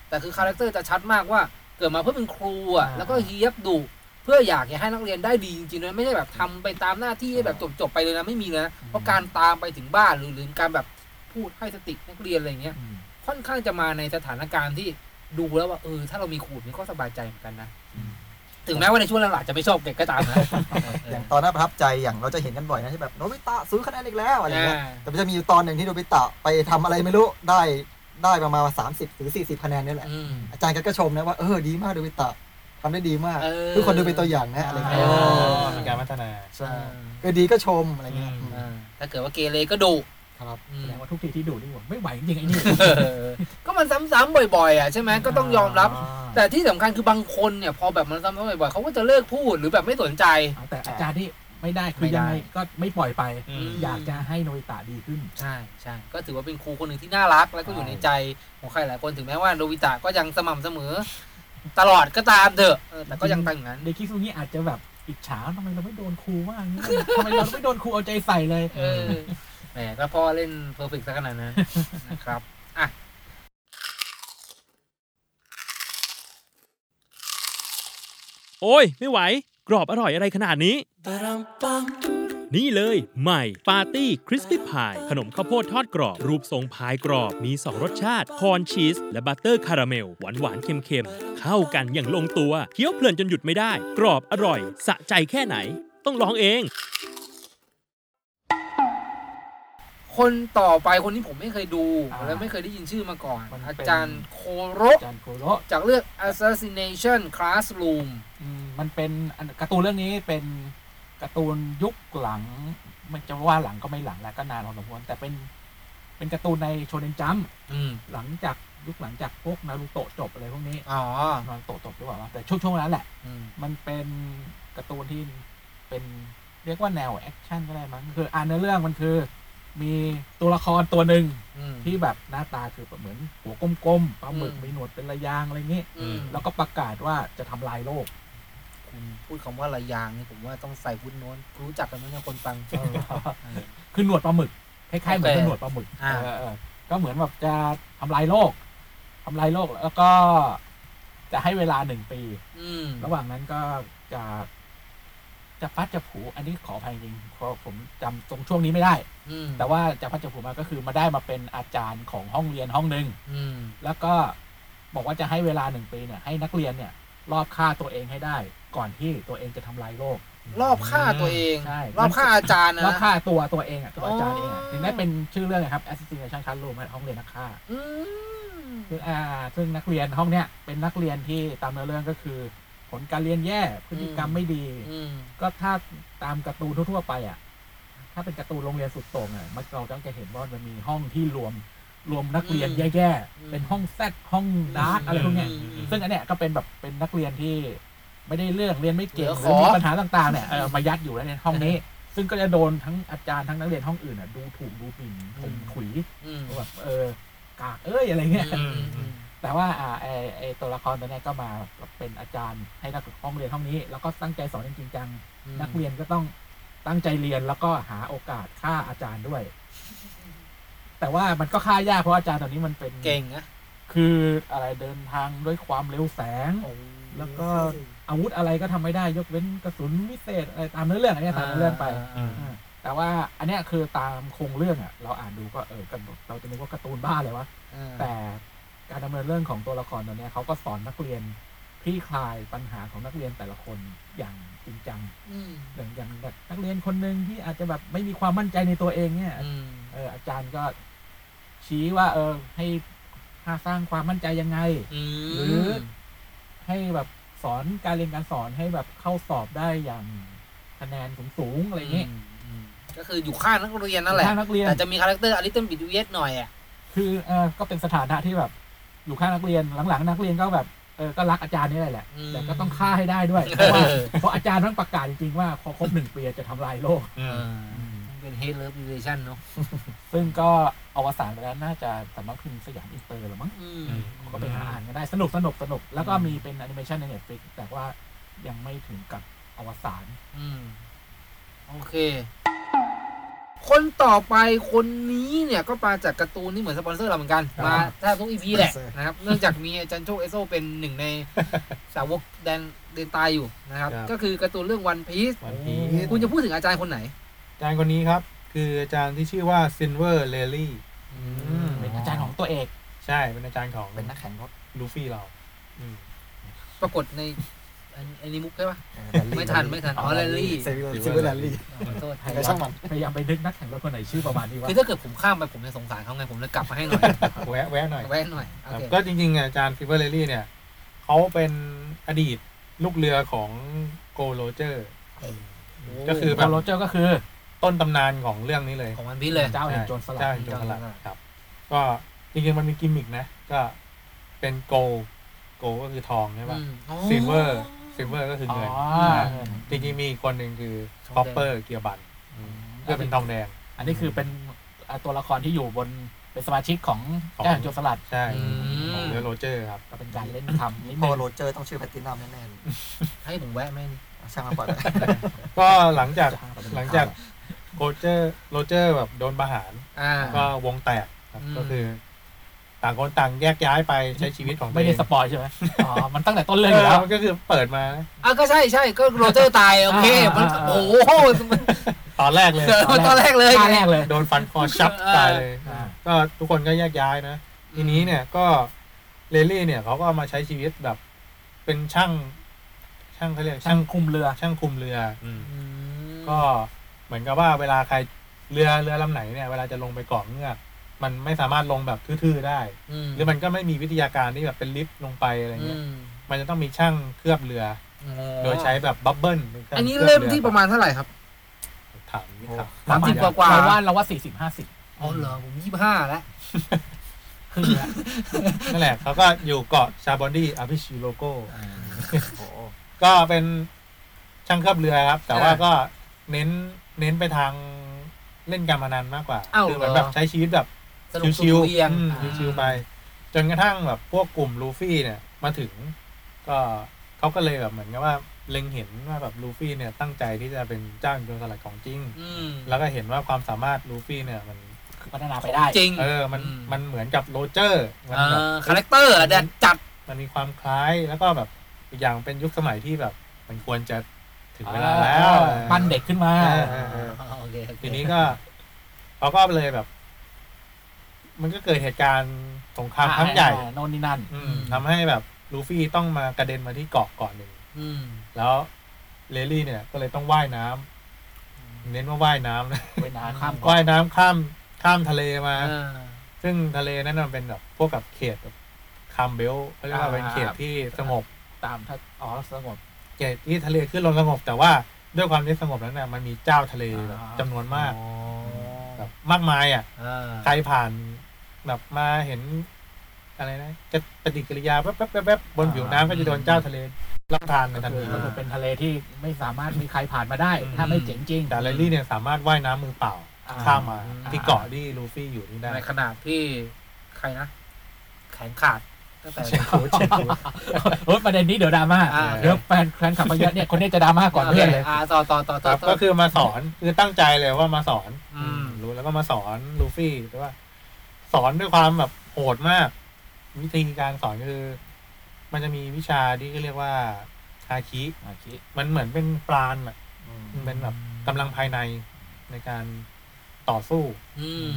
แต่คือ character จะชัดมากว่าเกิดมาเพื่อเป็นครูอะอ่า แล้วก็เฮี้ยบดุเพื่ออยากให้นักเรียนได้ดีจริงๆนะไม่ใช่แบบทำไปตามหน้าที่ให้แบบจบๆไปเลยนะไม่มีเลยนะเพราะการตามไปถึงบ้านหรือหรือการแบบพูดให้สตินักเรียนอะไรเงี้ย อืมค่อนข้างจะมาในสถานการณ์ที่ดูแล้วว่าเออถ้าเรามีครูแบบนี้ก็สบายใจเหมือนกันนะ อืม ถึงแม้ว่าในช่วงหลังๆจะไม่ชอบเด็กก็ตามนะอย่างตอนน่าประทับใจอย่างเราจะเห็นกันบ่อยนะที่แบบโนบิตะซื้อคะแนนอีกแล้วอะไรเงี้ยอ่าแต่มันจะมีอยู่ตอนหนึ่งที่โนบิตะไปทำอะไรไม่รู้ได้ได้ประมาณสามสิบหรือสี่สิบคะแนนนี่แหละอืมอาจารย์ก็ชมนะว่าเออดีมากโนบิตะทำได้ดีมากเออทุกคนดูเป็นตัวอย่างนะอะไรอ๋เงี้ยอมีการพัฒนาใช่ก็ดีก็ชมอะไรเงี้ยอืมอ่าถ้าเกิดว่าเกเรก็ดุ ครับอืมแสดงว่าทุกทีที่ดูนี่ผมไม่ไหวจริงๆไอ้นี่เออก็มันซ้ำๆบ่อยๆอะใช่ไหมก็ต้องยอมรับ แต่ที่สำคัญคือบางคนเนี่ยพอแบบมันซ้ำๆบ่อยๆเขาก็จะเลิกพูดหรือแบบไม่สนใจเอาแต่อาจารย์ที่ไม่ได้คืไม่อได้ยังไงก็ไม่ปล่อยไปอืมอยากจะให้โนบิตะดีขึ้น ใช่ใช่ก็ถือว่าเป็นครูคนหนึ่งที่น่ารัก แล้วก็อยู่ในใจของใครหลายคนถึงแม้ว่าโนบิตะก็ยังสม่ำเสมอ ตลอดก็ตามเถอะเออแต่ก็ยังตั้งอย่างนั้นเด็กคิซุงิอาจจะแบบอิจฉาทำไมเราไม่โดนครูอย่างงี้ทำไมเราไม่โดนครูเอาใจใส่เลยเออแหมก็พ่อเล่น perfect ซะขนาดนั้นนะครับอะโอ้ย ไม่ไหว กรอบอร่อยอะไรขนาดนี้ นี่เลยใหม่ Party Crispy Pie ขนมข้าวโพดทอดกรอบ รูปทรงพายกรอบมี 2 รสชาติ corn cheese และ butter caramel หวานหวานๆเค็มๆ เข้ากันอย่างลงตัว เคี้ยวเพลินจนหยุดไม่ได้ กรอบอร่อย สะใจแค่ไหน ต้องลองเอง คนต่อไปคนนี้ผมไม่เคยดูอ่าและไม่เคยได้ยินชื่อมาก่อน มันเป็น อาจารย์โคโรอาจารย์โคโรจากเรื่อง Assassination Classroom อืมมันเป็นอันการ์ตูนเรื่องนี้เป็นการ์ตูนยุคหลังมันจะว่าหลังก็ไม่หลังแล้วก็นานพอสมควรแต่เป็นเป็นการ์ตูนในโชเนนจัมป์อืมหลังจากยุคหลังจากพวกนารูโตะจบอะไรพวกนี้อ๋อนารูโตะจบหรือเปล่าวะแต่ช่วงช่วงนั้นแหละ อืมมันเป็นการ์ตูนที่เป็นเรียกว่าแนว action ก็ได้มั้งคืออ่านเนื้อเรื่องมันคือ มีตัวละครตัวหนึ่งอืมที่แบบหน้าตาคือแบบเหมือนหัวกลมๆปลาหมึกอืมมีหนวดเป็นระยางอะไรเงี้ยอืมแล้วก็ประกาศว่าจะทำลายโลก คุณพูดคำว่าระยางนี่ผมว่าต้องใส่ footnote รู้จักกันไหมเนี่ยคนฟังคือหนวดปลาหมึกคล้ายๆเหมือนโอเคเป็นหนวดปลาหมึกอ่าเออเออก็เหมือนแบบจะทำลายโลกทำลายโลกแล้วก็จะให้เวลาหนึ่งปีอืมระหว่างนั้นก็จะ จะพัดจะผูอันนี้ขออภัยจริงเพราะผมจำตรงช่วงนี้ไม่ได้ อืมแต่ว่าจะพัดจะผูมาก็คือมาได้มาเป็นอาจารย์ของห้องเรียนห้องหนึ่งอืมแล้วก็บอกว่าจะให้เวลาหนึ่งปีเนี่ยให้นักเรียนเนี่ย รอบฆ่าตัวเองให้ได้ ก่อนที่ตัวเองจะทำลายโลก รอบฆ่าตัวเอง ใช่ รอบฆ่าอาจารย์นะ รอบฆ่าตัวตัวเองอะตัวอาจารย์เองอะอ๋อ ถึงได้เป็นชื่อเรื่องนะครับ assassination classroom ห้องเรียนนักฆ่า อืมซึ่งอ่าซึ่งนักเรียนห้องเนี้ยเป็นนักเรียนที่ตามเนื้อเรื่องก็คือ ผลการเรียนแย่พฤติกรรมไม่ดีอืมก็ถ้าตามการ์ตูนทั่วๆไปอะ ถ้าเป็นการ์ตูนโรงเรียนสุดโต่งอะมันเราต้องจะเห็นว่ามันมีห้องที่รวมรวมนักเรียนแย่ๆ เป็นห้องแซดห้องดาร์กอะไรพวกเนี้ย ซึ่งอันเนี้ยก็เป็นแบบเป็นนักเรียนที่ไม่ได้เรื่องเรียนไม่เก่งหรือมีปัญหาต่างๆเนี่ยเออมายัดอยู่ในห้องนี้ ซึ่งก็จะโดนทั้งอาจารย์ทั้งนักเรียนห้องอื่นอะดูถูกดูหมิ่นข่มขุยอืมแบบเออกากเอ้ยอะไรเงี้ยอืมอืม แต่ว่าอ่าไอไอตัวละครตัวเนี้ยก็มาเป็นอาจารย์ให้นักห้องเรียนห้องนี้ แล้วก็ตั้งใจสอนจริงๆจัง นักเรียนก็ต้องตั้งใจเรียนแล้วก็หาโอกาสฆ่าอาจารย์ด้วย แต่ว่ามันก็ฆ่ายากเพราะอาจารย์ตอนนี้มันเป็นเก่งนะคืออะไรเดินทางด้วยความเร็วแสง แล้วก็อาวุธอะไรก็ทำไม่ได้ยกเว้นกระสุนวิเศษอะไรตามเนื้อเรื่องอันเนี้ยตามเนื้อเรื่องไปอ่าอ่าแต่ว่าอันเนี้ยคือตามโครงเรื่องอะ เราอ่านดูก็เออกันเราจะนึกว่าการ์ตูนบ้าเลยวะอ่าแต่ การดำเนินเรื่องของตัวละครตัวเนี้ยเขาก็สอนนักเรียนคลี่คลายปัญหาของนักเรียนแต่ละคนอย่างจริงจังอืมอย่างอย่างแบบนักเรียนคนหนึ่งที่อาจจะแบบไม่มีความมั่นใจในตัวเองเนี่ยอืมเอออาจารย์ก็ชี้ว่า เออ ให้หาสร้างความมั่นใจยังไงอืมหรือให้แบบสอนการเรียนการสอนให้แบบเข้าสอบได้อย่างคะแนนสูงๆอะไรอย่างนี้อืมก็คืออยู่ข้างนักเรียนนั่นแหละข้างนักเรียนแต่จะมี character a little bit weird หน่อยอะคือเออก็เป็นสถานะที่แบบ อยู่ข้างนักเรียนหลังๆ นักเรียนก็แบบเออก็รักอาจารย์นี่แหละอืม แต่ก็ต้องฆ่าให้ได้ด้วย เพราะว่าเพราะอาจารย์ต้องประกาศจริงๆว่าพอครบหนึ่งปีจะทำลายโลกอืมเป็น hate love relation เนาะซึ่งก็อวสานไปแล้วน่าจะสำนักพิมพ์สยามอินเตอร์หรือมั้งอืมก็ไปหาอ่านกันได้สนุกสนุกสนุกแล้วก็มีเป็นแอนิเมชันใน Netflix แต่ว่ายังไม่ถึงกับอวสาน อืมโอเค คนต่อไปคนนี้เนี่ยก็มาจากการ์ตูนที่เหมือนสปอนเซอร์เราเหมือนกันมาแทบทุก EP แหละนะครับ เนื่องจากมีอาจารย์โชคเอโซเป็นหนึ่งในสาวกแดนเดนตายอยู่นะครับ ครับ ก็คือการ์ตูนเรื่องวันพีซวันพีชคุณจะพูดถึงอาจารย์คนไหน อาจารย์คนนี้ครับ คืออาจารย์ที่ชื่อว่าซิลเวอร์เรย์ลี่เป็นอาจารย์ของตัวเอก ใช่เป็นอาจารย์ของเป็นนักแข่งรถลูฟี่เรา อืมปรากฏใน อันอันนี้มุกใช่ปะเออไม่ทันไม่ทันอ๋อแรลลี่เซฟิลซิลเวอร์แรลลี่ขอโทษใครช่างมันพยายามไปนึกนักแข่งรถคนไหนชื่อประมาณนี้ว่าคือถ้าเกิดผมข้ามไปผมจะสงสารเขาไงผมเลยกลับมาให้หน่อยแวะแวะหน่อยแวะหน่อยโอครับเคก็จริงๆอะอาจารย์ซิลเวอร์เรย์ลี่เนี่ยเขาเป็นอดีตลูกเรือของโกลด์โรเจอร์ก็คือแบโบบโรเจอร์ก็คือ ต้นตำนานของเรื่องนี้เลยของวันพีซเลยเจ้าแห่งโจรสลัดเจ้าแห่งโจรสลัดเจ้าแห่งโจรสลัดครับ ก็จริงๆมันมีกิมมิกนะก็เป็นโกโกก็คือทองใช่ป่ะอืมอ๋อ silver silver ก็คืออ๋อเงินเงินจริงๆมีอีกคนหนึ่งคือทองแดงคอปเปอร์เกาบันก็เป็นทองแดง อันนี้คือเป็นอ่าตัวละครที่อยู่บนเป็นสมาชิกของของ เจ้าแห่งโจรสลัด ใช่อืม ของเรือโรเจอร์ครับ ก็เป็นการเล่นคำนิดโปนึงโรเจอร์ต้องชื่อแพตตินัมแน่ๆเลยให้ผมแวะไหมนี่ช่างมันปล่อยไป ก็หลังจากจะห้าเป็นหลังจากโรเจอร์โรเจอร์แบบโดนประหาร อ่า ก็วงแตกครับอืม ก็คือ ต่างคนต่างแยกย้ายไปใช้ชีวิตของตัวไม่ได้ spoil ใช่ไหมอ๋อ มันตั้งแต่ต้นเอเรื่องอยู่แล้วอมันก็คือเปิดมา อะก็ใช่ใช่ก็โรเจอร์ตายโอเคอ่ามันอ่า โอ้โหมันตอนแรกเลย เกิดมาตอนแรกเลยท่าแรกเลย โดนฟันคอชับตายเลยอ่า ก็ทุกคนก็แยกย้ายนะ ทีนี้เนี่ยก็เลลี่เนี่ยเขาก็มาใช้ชีวิตแบบ เป็นช่าง ช่างเขาเรียกช่าช่างงคุมเรือ ช่างคุมเรือออืมก็เหมือนกับว่าเวลาใครเรือเรือลำไหนเนี่ย เวลาจะลงไปเกาะเงือก มันไม่สามารถลงแบบทื่อๆได้มหรือมันก็ไม่มีวิทยาการที่แบบเป็นลิฟต์ลงไปอะไรเงี้ยอืมมันจะต้องมีช่างเคลือบเรืออ๋อโดยใช้แบบบับเบิ้ลป็ครื่งอันนี้คลืบเล่มอที่ประมาณเท่าไหร่ครับถามนี่ครับสามสิบกว่าเราว่าเราว่าสี่สิบห้าสิบอ๋อเหรอผมยี่สิบห้าแล้วครึ่งแล้วนั่นแหละเขาก็อยู่เกาะชาบอนดี้อาพิชิโลโกโอ้โหก็เป็นช่างเคลือบเรือครับ แต่ว่าก็เน้นเน้นไปทางเล่นการพนันมากกว่าอ้าวคืเหมือนเหรอแบบใช้ชีวิตแบบ สนุกสุชิดวเวียงๆอืมอ่าชิวๆไป จนกระทั่งแบบพวกกลุ่มลูฟี่เนี่ยมาถึง ก็เขาก็เลยแบบเหมือนกับว่าเล็งเห็นว่าแบบลูฟี่เนี่ยตั้งใจที่จะเป็นเจ้าแห่งโจรสลัดของจริง อืมแล้วก็เห็นว่าความสามารถลูฟี่เนี่ยมันคือพัฒนาไปได้ จริงเออ มันอืมมันเหมือนกับโรเจอร์ มันเอแบบ character อะเด็ดจัด มันมีความคล้าย แล้วก็แบบอีกอย่างเป็นยุคสมัยที่แบบ มันควรจะถึงเวลาแล้ว ปั้นเด็กขึ้นมา เออเออเออโอเคโอเค ทีนี้ก็เขาก็เลยแบบ มันก็เกิดเหตุการณ์สงครามครั้งใหญ่อ่าโน่นนี่นั่นอืมทำให้แบบลูฟี่ต้องมากระเด็นมาที่เกาะเกาะหนึ่งอืมแล้วเลลี่เนี่ย ก็เลยต้องว่ายน้ำเน้นว่าว่ายน้ำนะเวลาข้ามเกาะว่ายน้ำข้ามข้ามทะเลมาอ่าซึ่งทะเลนั้นมันเป็นแบบพวกกับเขตแบบคามเบลเขาเรียกว่า เป็นเขตที่สงบ ตามถ้าอ๋อสงบ เขตที่ทะเลขึ้นลงสงบ แต่ว่าด้วยความที่สงบนั้นน่ะมันมีเจ้าทะเลแบบอ่า จำนวนมากอ๋อแบบมากมายอะอ่าใครผ่าน แบบมาเห็น อะไรนะจะปฏิกิริยาแป๊บแป๊บแป๊บแป๊บบนผิวน้ำก็จะโดนเจ้าทะเลรับทานในก็ทันคือทีก็คือเป็นทะเลที่ไม่สามารถมีใครผ่านมาได้อืมถ้าไม่เจ๋งจริง แต่เลลี่เนี่ยสามารถว่ายน้ำมือเปล่าอ่าข้ามมาอ่าที่เกาะที่ลูฟี่อยู่นี่ได้ในขนาดที่ใครนะแขนขาดเอตั้งแต่เช็คฟูดเช็คฟูดเออประเด็นนี้เดี๋ยวดราม่าอ่าเดี๋ยวแฟนแฟนขับมาเยอะเนี่ยคนนี้จะดราม่าก่อนเพื่อนเลยอ่าต่อต่อต่อคต่อรับต่อก็คือมาสอนคือตั้งใจเลยว่ามาสอนอืมรู้แล้วก็มาสอนลูฟี่แต่ว่า สอนด้วยความแบบโหดมาก วิธีการสอนคือ มันจะมีวิชาที่เรียกว่าฮาคิโอเคมันเหมือนเป็นปราณอะมันเป็นแบบกำลังภายในในการต่อสู้ อืม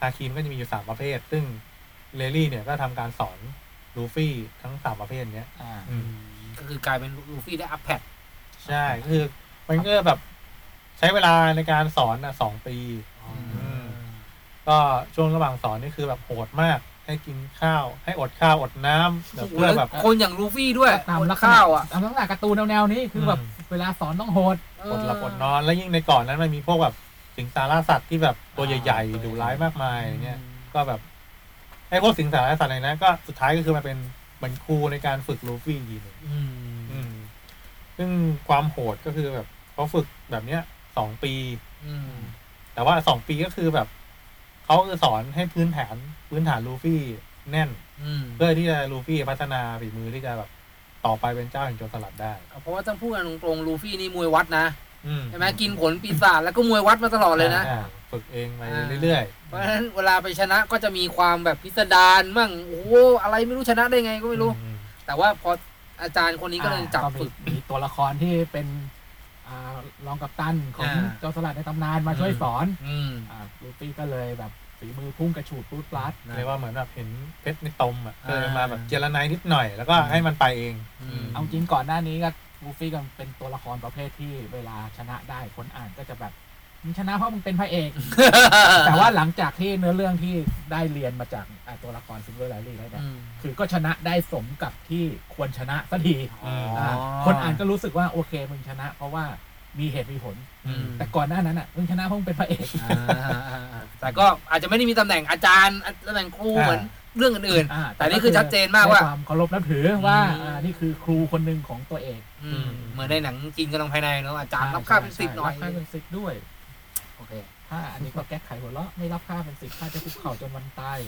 ฮาคิมนก็จะมีอยู่สามประเภท ซึ่งเลลี่เนี่ยก็ทำการสอนลูฟี่ทั้งสามประเภทเนี้ย อ่า อืม ก็คือกลายเป็นลูฟี่ได้อัพแพดใช่ก็คือมันก็แบบใช้เวลาในการสอนนะสองปีม ก็ช่วงระหว่างสอนนี่คือแบบโหดมาก ให้กินข้าว ให้อดข้าวอดน้ำแบบเพื่อแบบ คนอย่างลูฟี่ด้วยตามลักษณะข้าวอะตามลักษณะการ์ตูนแนวๆนี้คือแบบอืมเวลาสอนต้องโหดอดหลับอดนอนแล้วยิ่งในก่อนนั้นมันมีพวกแบบสิงสาราสัตว์ที่แบบตัวใหญ่ๆดุร้ายมากมายอย่างเงี้ยก็แบบไอ้พวกสิงสาราสัตว์อะไรนะก็สุดท้ายก็คือมาเป็นเหมือนครูในการฝึกลูฟี่อีกทีหนึ่งอืมอืมซึ่งความโหดก็คือแบบเขาฝึกแบบเนี้ยสองปีอืมแต่ว่าสองปีก็คือแบบ เขาคือสอนให้พื้นฐานพื้นฐานลูฟี่แน่นอืมเพื่อที่จะลูฟี่พัฒนาฝีมือที่จะแบบต่อไปเป็นเจ้าแห่งโจรสลัดได้ เพราะว่าต้องพูดกันตรงๆลูฟี่นี่มวยวัดนะอืมใช่ไหมกินผลปีศาจแล้วก็มวยวัดมาตลอดเลยนะอ่าฝึกเองไปอ่าเรื่อยเพราะฉะนั้นเวลาไปชนะก็จะมีความแบบพิสดารมั่งโอ้โหอะไรไม่รู้ชนะได้ไงก็ๆไม่รู้อืมแต่ว่าพออาจารย์คนนี้ก็เลยจับอ่าฝึกมีมีตัวละครที่เป็นอ่า รองกัปตันของอ่าโจรสลัดในตำนานมาช่วยสอนอืมอ่าลูฟี่ก็เลยแบบฝีมือพุ่งกระฉูดปูดปลัดเรียกว่าเหมือนแบบเห็นเพชรในตมอะอ่าก็เลยมาแบบเจรนายนิดหน่อยแล้วก็ให้มันไปเอง อืม เอาจริงก่อนหน้านี้ก็ลูฟี่ก็เป็นตัวละครประเภทที่เวลาชนะได้คนอ่านก็จะแบบมึงชนะเพราะมึงเป็นพระเอก แต่ว่าหลังจากที่เนื้อเรื่องที่ได้เรียนมาจากอ่าตัวละครซิลเวอร์เรย์ลี่แล้วเนี่ยอืม คือก็ชนะได้สมกับที่ควรชนะสักทีอืมาคนอ่านก็รู้สึกว่าโอเคมึงชนะ เพราะว่า มีเหตุมีผล อืมแต่ก่อนหน้านั้นอะมึงชนะเพราะมึงเป็นพระเอก อ่าแต่ก็อาจจะไม่ได้มีตำแหน่งอาจารย์ตำแหน่งครูเหมือนเรื่องอื่น อ่าแต่นี่คือชัดเจนมากว่าให้ความเคารพนับถือว่าอืม อ่านี่คือครูคนหนึ่งของตัวเองๆอืมเหมือนในหนังจีนกำลังภายในเนาะอาจารย์รับค่าเป็นสิบหน่อยรับค่าเป็นสิบด้วย โอเคถ้าอันนี้ก็แก้ไขหัวเราะไม่รับค่าเป็นสิบค่าจะคุกเข่าจนวันตาย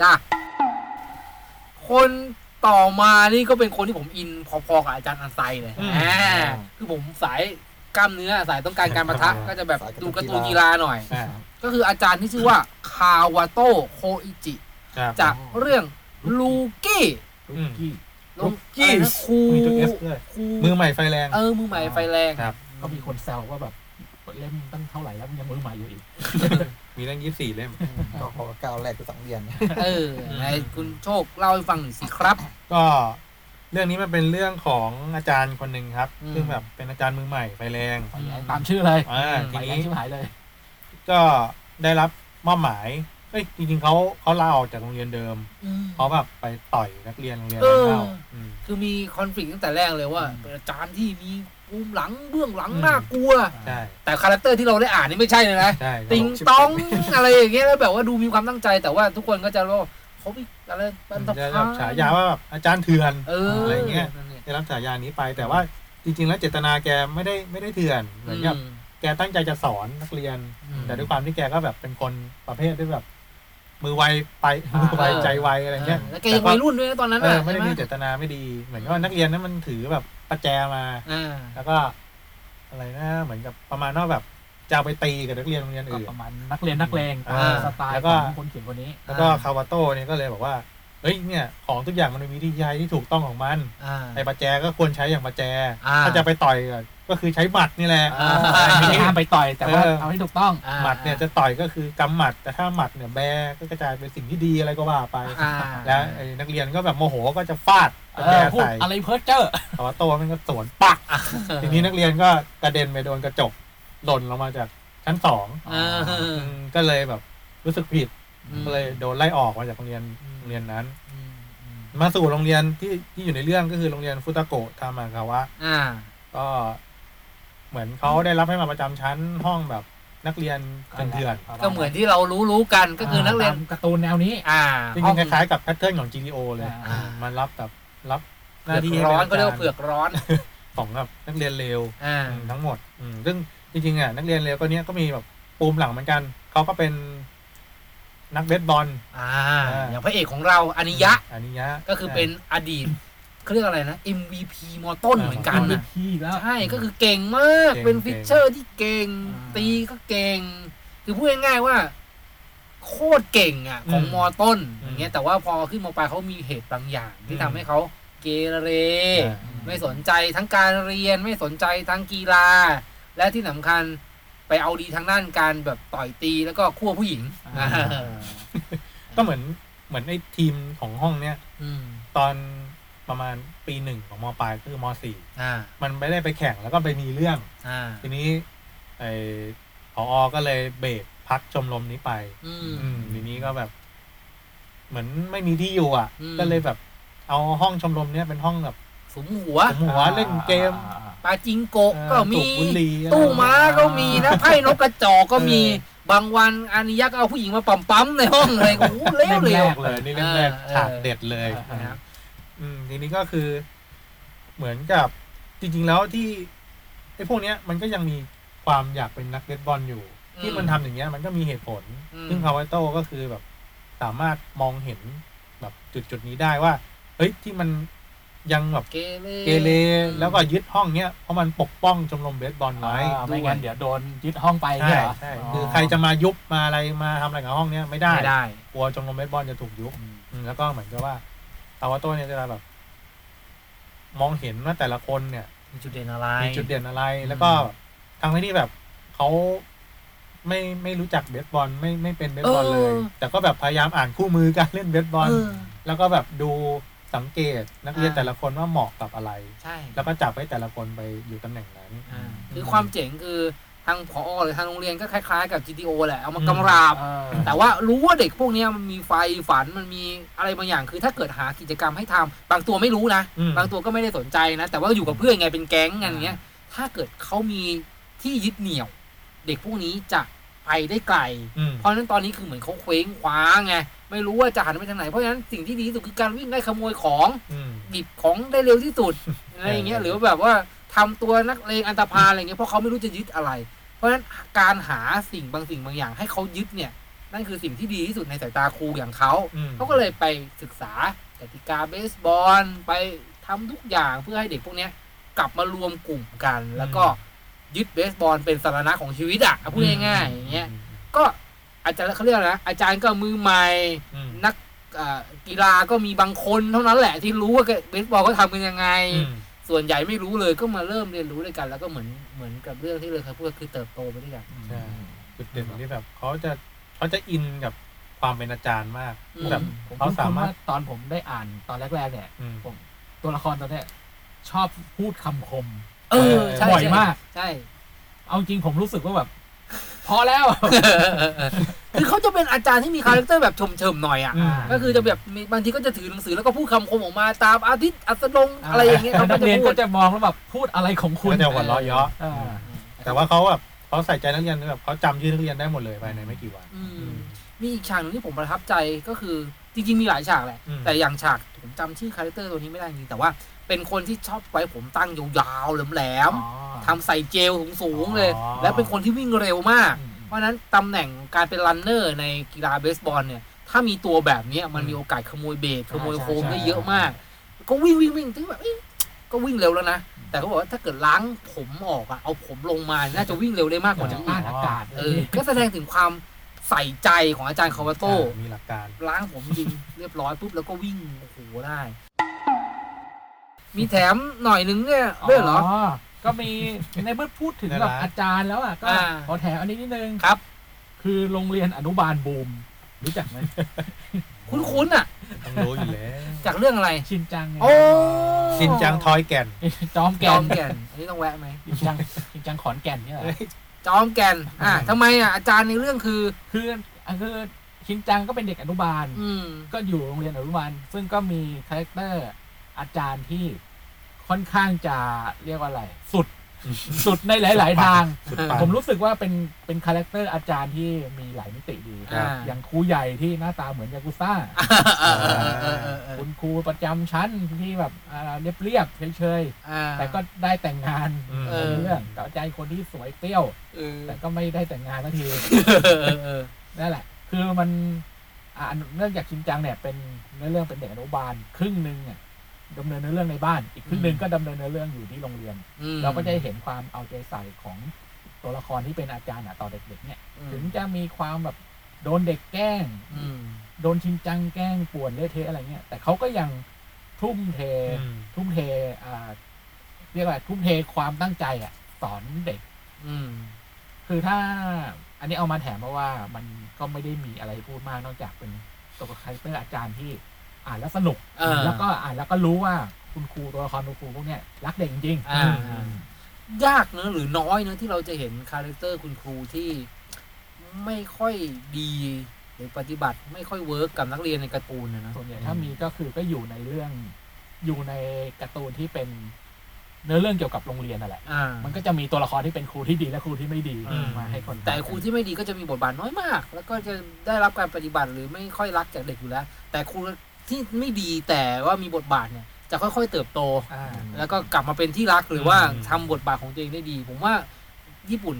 จ้าคนต่อมานี่ก็เป็นคนที่ผมอินพอๆกับอาจารย์อันไซเลยอืม อ่าคือผมสาย กล้ามเนื้อสายต้องการการประทะ ก็จะแบบสายการ์ตูนดูการ์ตูนกีฬาหน่อย อ่าก็คืออาจารย์ที่ชื่อว่าคาวาโตะโคอิจิ ครับจากเรื่องลูกี้อืม กี้ลง Rookie อะไรนะครูมีตัว S ด้วย ครูมือใหม่ไฟแรง เออมือใหม่ไฟแรง ครับ ก็มีคนแซวว่าแบบเล่มตั้งเท่าไหร่แล้วมึงยังมือใหม่อยู่อีกมีตั้งยี่สี่เล่ม ก็ขอก้าวแรกคือสังเวียน เออไหนคุณโชคเล่าให้ฟังหน่อยสิครับ ก็ เรื่องนี้มันเป็นเรื่องของอาจารย์คนหนึ่งครับอืมซึ่งแบบเป็นอาจารย์มือใหม่ไฟแรงไฟแรงตามชื่อเลยอ่าอืมทีไฟแรงนี้ชิบหายเลย ก็ได้รับมอบหมายเอ้ยจริงๆเขาเขาลาออกจากโรงเรียนเดิมอืมเขาแบบไปต่อยนักเรียนโรงเรียนเอนั้นอเข้ามคือมี conflict ตั้งแต่แรกเลยว่าอืมเป็นอาจารย์ที่มีภูมิหลังเบื้องหลังอืมน่ากลัวใช่แต่ character ที่เราได้อ่านนี่ไม่ใช่เลยนะใช่ติงตองอะไรอย่างเงี้ยแล้วแบบว่าดูมีความตั้งใจแต่ว่าทุกคนก็จะรู้ว่า เขามีอะไรบันทจะพาแบบฉายาว่าแบบอาจารย์เถื่อนเอออะไรเงี้ยนั่นนี่ได้รับฉายานี้ไป แต่ว่าจริง ๆ แล้วเจตนาแกไม่ได้ไม่ได้เถื่อนเหมือนกับอืมแกตั้งใจจะสอนนักเรียน อืม แต่ด้วยความที่แกก็แบบเป็นคนประเภทที่แบบ มือไวไปอ่า มืมือไวใจไวอะไรเงี้ยแล้วแกยังวัยรุ่นด้วยนะตอนนั้นเอน่ะอไม่ได้ใช่หมีเจตนาไม่ดี เหมือนกับว่านักเรียนนั้นมันถือแบบประแจมา อ่า แล้วก็อะไรนะ เหมือนกับประมาณว่าแบบ จะเอาไปตีกับนักเรียนโรงเรียนก็อื่น ประมาณนักเรียนนักเลงอ่าสไตล์แล้วก็ของคนเขียนคนนี้แล้วก็คาวาโต้เนี่ยก็เลยบอกว่าเฮ้ยเนี่ยของทุกอย่างมันมีวิธีใช้ที่ถูกต้องของมันอ่า ไอ้ประแจก็ควรใช้อย่างประแจ อ่า ถ้าจะไปต่อยก็คือใช้หมัดนี่แหละ อ่า ไม่ได้ห้ามไปต่อยแต่ว่าเออ เอาให้ถูกต้อง อ่าหมัดเนี่ยจะต่อยก็คือกำหมัด แต่ถ้าหมัดเนี่ยแบก็กระจายเป็นสิ่งที่ดีอะไรก็ว่าไป อ่าแล้วไอ้นักเรียนก็แบบโมโหก็จะฟาดเอประแจอพูดใส่อะไรเพ้อเจ้อคาวาโต้มันก็สวนปัก ทีนี้นักเรียนก็กระเด็นไปโดนกระจก หล่นลงมาจากชั้นสองอ่าอืมก็เลยแบบรู้สึกผิดอืมก็เลยโดนไล่ออกมาจากโรงเรียนโรงเรียนนั้นอืมอืมมาสู่โรงเรียนที่ที่อยู่ในเรื่องก็คือโรงเรียนฟุตาโกะทามากาวะอ่าก็เหมือนเขาได้รับให้มาประจำชั้นห้องแบบนักเรียนเถื่อนก็เหมือนที่เรารู้รู้ๆกันก็คือนักเรียนตามการ์ตูนแนวนี้ อ่าๆจริงๆคล้ายๆกับแพทเทิร์นของ GTO เลยอ่ามันรับแบบรับหเผืน้าอกที่ร้อนให้ก็เรียกว่าป็เผือกร้อนของแบบนักเรียนเลวอ่าอืมทั้งหมดอืมซึ่ง จริงๆอะนักเรียนเลวก็เนี้ยก็มีแบบปูมหลังเหมือนกัน เขาก็เป็นนักเบสบอล อ่า อ่า อย่างพระเอกของเราอานิยะอานิยะก็คือเป็นอดีตเขาเรียกอะไรนะ MVP มอต้นเหมือนกันเป็นะที่แล้ว ใช่ ก็คือเก่งมาก เก่งเป็นเก่งฟิชเชอร์ที่เก่ง อ่า ตีก็เก่ง คือพูดง่ายๆว่า โคตรเก่งอะ ของอืมมอต้น อืมอย่างเงี้ย แต่ว่าพอขึ้นมปลายเขามีเหตุบางอย่าง ที่อืม ทำให้เขาเกเร อ่า ไม่สนใจทั้งการเรียนไม่สนใจทั้งกีฬา และที่สำคัญไปเอาดีทางด้านการแบบต่อยตีแล้วก็คั่วผู้หญิงอ่าอ่าก็เหมือนเหมือนไอ้ทีมของห้องเนี้ยอืมตอนประมาณปีหนึ่งของมปลายก็คือมสี่อ่ามันไม่ได้ไปแข่งแล้วก็ไปมีเรื่องอ่าทีนี้ไอ้พอก็เลยเบรกพักชมรมนี้ไปอืมอืมทีนี้ก็แบบ เหมือนไม่มีที่อยู่อะอืมก็เลยแบบ เอาห้องชมรมเนี้ยเป็นห้องแบบสมหัวผมหัวเล่นเกมอ่า ปาจิงโกะเอ่อก็มีสูบบุหรี่อะไรตู้ม้าก็มีนะไพ่นกกระจอกก็มีเอบางวันอานิยักษ์เอาผู้หญิงมาปั๊มปั๊มๆในห้องเลยโอ้โหเลี้ยวเล่มเร็แรวกเลยนี่เล่มแรกเออฉากเด็ดเลยเออนะครับอืมทีนี้ก็คือ เหมือนกับจริง ๆ แล้วที่ไอ้พวกเนี้ยมันก็ยังมีความอยากเป็นนักเบสบอลอยู่ ที่มันทำอย่างเงี้ย มันก็มีเหตุผลอืมซึ่งคาวาโต้ก็คือแบบ สามารถมองเห็นแบบจุดจุดๆนี้ได้ว่า เฮ้ยที่มัน ยังแบบเกเรเกเรแล้วก็ยึดห้องเนี้ยเพราะมันปกป้องชมรมเบสบอลไว้อ่าไม่งั้นเดี๋ยวโดนยึดห้องไปใช่เนี่ยเหรอใช่คือใครจะมายุบมาอะไรมาทำอะไรกับห้องเนี้ยไม่ได้ ไม่ได้ กลัวชมรมเบสบอลจะถูกยุบอืมแล้วก็เหมือนกับว่าคาวาโต้เนี่ยจะแบบ มองเห็นว่าแต่ละคนเนี่ย มีจุดเด่นอะไร มีจุดเด่นอะไร แล้วก็ทางที่แบบเขาไม่ไม่รู้จักเบสบอลไม่ไม่เป็นเบสบอลเลยแต่ก็แบบพยายามอ่านคู่มือการเล่นเบสบอล เออ แล้วก็แบบดู สังเกตนักเรียนอ่าแต่ละคนว่าเหมาะกับอะไร ใช่ แล้วก็จับให้แต่ละคนไปอยู่ตำแหน่งนั้นอ่าคือความเจ๋งคือทางผอหรือทางโรงเรียนก็คล้ายๆกับ GTO แหละ เอามาอืมกำราบเออแต่ว่ารู้ว่าเด็กพวกเนี้ยมันมีไฟฝันมันมีอะไรบางอย่าง คือถ้าเกิดหากิจกรรมให้ทำบางตัวไม่รู้นะอืมบางตัวก็ไม่ได้สนใจนะ แต่ว่าอยู่กับเพื่อนไงเป็นแก๊งกันอย่างเงี้ย ถ้าเกิดเขามีที่ยึดเหนี่ยว เด็กพวกนี้จะไปได้ไกลอืมเพราะฉะนั้นตอนนี้คือเหมือนเขาเคว้งคว้างไง ไม่รู้ว่าจะหันไปทางไหน เพราะฉะนั้นสิ่งที่ดีที่สุดคือการวิ่งไล่ขโมยของอืมหยิบของได้เร็วที่สุดอะไรอย่างเงี้ยเออหรือว่าแบบว่าทำตัวนักเลงอันตพาลอะไรเงี้ยเพราะเขาไม่รู้จะยึดอะไร เพราะฉะนั้นการหาสิ่งบางสิ่งบางอย่าง ให้เขายึดเนี่ย นั่นคือสิ่งที่ดีที่สุดในสายตาครูอย่างเขาอืมเขาก็เลยไปศึกษากติกาเบสบอลไปทำทุกอย่างเพื่อให้เด็กพวกเนี้ยกลับมารวมกลุ่มกัน แล้วก็ยึดเบสบอลเป็นสาระของชีวิตอะเอาพูดง่ายๆอย่างเงี้ยก็ อาจารย์เขาเรียกอะไรนะอาจารย์ก็มือใหม่อืมนักอ่ากีฬาก็มีบางคนเท่านั้นแหละที่รู้ว่าเบสบอลเขาทำกันยังไงอืมส่วนใหญ่ไม่รู้เลยก็มาเริ่มเรียนรู้ด้วยกัน แล้วก็เหมือนเหมือนกับเรื่องที่เลยเคยพูดคือเติบโตไปด้วยกันใช่จุดเด่นที่แบบเขาจะเขาจะอินกับความเป็นอาจารย์มากอืมแบบผมเขาสามารถคุ้นๆว่ตอนผมได้อ่านตอนแรกๆเนี่ยอืมผมตัวละครตัวเนี้ยชอบพูดคำคม เออใช่บ่อยใช่มากใช่ เอาจริงผมรู้สึกว่าแบบ พอแล้ว คือเขาจะเป็นอาจารย์ที่มี character แบบชมๆหน่อยอะอืมก็คือจะแบบมีบางทีก็จะถือหนังสือแล้วก็พูดคำคมออกมาตามอาทิตย์อัสดงอะไรอย่างเงี้ยเขาก็นักจะเรียนพูก็ดจะมองแล้วแบบพูดอะไรของคุณก็จะหัวเราะเยาะอ่าแต่ว่าเขาแบบเขาใส่ใจนักเรียนแบบเขาจำชื่อนักเรียนได้หมดเลยภายในไม่กี่วันอืมมีอีกฉากหนึงที่ผมประทับใจก็คือจริงๆมีหลายฉากแหละอืมแต่อย่างฉากผมจำชื่อ character ตัวนี้ไม่ได้จริงๆแต่ว่า เป็นคนที่ชอบไว้ผมตั้งยาวๆแหลมอ๋อๆทำใส่เจลสูงๆเลยอ๋อแล้วเป็นคนที่วิ่งเร็วมากอืมเพราะฉะนั้นตำแหน่งการเป็น runner ในกีฬาเบสบอลเนี่ย ถ้ามีตัวแบบเนี้ยมันมีโอกาสขโมย base ขโมย home ได้เยอะมาก ก็วิ่งวิ่งวิ่งถึงแบบเอ๊ะก็วิ่งเร็วแล้วนะ แต่เขาบอกว่าถ้าเกิดล้างผมออกอะเอาผมลงมา น่าจะวิ่งเร็วได้มากกว่าจะนี้ต้านอีกอากาศเออก็แสดงถึงความใส่ใจของอาจารย์คาวาโต้มีหลักการล้างผมยิงเรียบร้อยปุ๊บแล้วก็วิ่งโอ้โหได้ มีแถมหน่อยนึงเนี่ยด้วยเหรอ ก็มีในเมื่อพูดถึงในแบบร้านอาจารย์แล้วอะก็อ่า ขอแถมอันนี้นิดนึงครับ คือโรงเรียนอนุบาลบูมรู้จักไหมคุ้นๆอะ ต้องรู้อยู่แล้วจากเรื่องอะไร ชินจังไงโอ้ ชินจังทอยแก่น จอมจแก่อนมแก่น อันนี้ต้องแวะไหม ชินจังชินจังขอนแก่นเนี่ยเหรอ จอมแก่น อะทำไมอะอาจารย์ในเรื่องคือ คืออะคือชินจังก็เป็นเด็กอนุบาล อืม ก็อยู่โรงเรียนอนุบาลซึ่งก็มีคาแรคเตอร์ อาจารย์ที่ค่อนข้างจะเรียกว่าอะไร สุด สุดในหลาย ๆ ทาง สุดปัง ผมรู้สึกว่าเป็นเป็นคาแรคเตอร์อาจารย์ที่มีหลายมิติดีอ่าอย่างครูใหญ่ที่หน้าตาเหมือนยากูซ่าเออเออเออเออเออคุณครูประจำชั้นที่แบบอ่าเรียบเรียบๆเฉยอ่า ๆแต่ก็ได้แต่งงานอืมเอในอเรื่องกับอาจารย์คนที่สวยเปรี้ยว เออแต่ก็ไม่ได้แต่งงานสักที เออเออ นั่นแหละ คือมันอะเนื่องจากชินจังเนี่ยเป็นเนื้อเรื่องเป็นเด็กอนุบาลครึ่งหนึ่งเนี่ย ดำเนินเนื้อเรื่องในบ้าน อีกครึ่งหนึ่งก็ดำเนินเนื้อเรื่องอยู่ที่โรงเรียน อืม เราก็จะเห็นความเอาใจใส่ของตัวละครที่เป็นอาจารย์อะต่อเด็กๆเนี่ยอืมถึงจะมีความแบบโดนเด็กแกล้ง อืม โดนชินจังแกล้งป่วนเละเทะอะไรเงี้ย แต่เขาก็ยังทุ่มเท อืม ทุ่มเทอ่าเรียกว่าทุ่มเทความตั้งใจอะ สอนเด็ก อืม คือถ้าอันนี้เอามาแถมเพราะว่ามันก็ไม่ได้มีอะไรพูดมากนอกจากเป็นตัวคาแรคเตอร์อาจารย์ที่ อ่านแล้วสนุกเออ แล้วก็อ่านแล้วก็รู้ว่าคุณครูตัวละครคุณครูพวกเนี้ยรักเด็กจริงๆอ่า อืม ยากเนอะหรือน้อยเนอะที่เราจะเห็นคาแรคเตอร์คุณครูที่ไม่ค่อยดีหรือปฏิบัติไม่ค่อยเวิร์กกับนักเรียนในการ์ตูนนะนะ ส่วนใหญ่ถ้ามีก็คือก็อยู่ในเรื่องอยู่ในการ์ตูนที่เป็นเนื้อเรื่องเกี่ยวกับโรงเรียนนั่นแหละ อ่า มันก็จะมีตัวละครที่เป็นครูที่ดีและครูที่ไม่ดีอืม มาให้คนแต่ครูที่ไม่ดีก็จะมีบทบาทน้อยมาก แล้วก็จะได้รับการปฏิบัติหรือไม่ค่อยรักจากเด็กอยู่แล้ว แต่ครู ที่ไม่ดีแต่ว่ามีบทบาทเนี่ยจะค่อยๆเติบโตอ่าแล้วก็กลับมาเป็นที่รักหรือว่าอืมทำบทบาทของตัวเองได้ดี ผมว่าญี่ปุ่น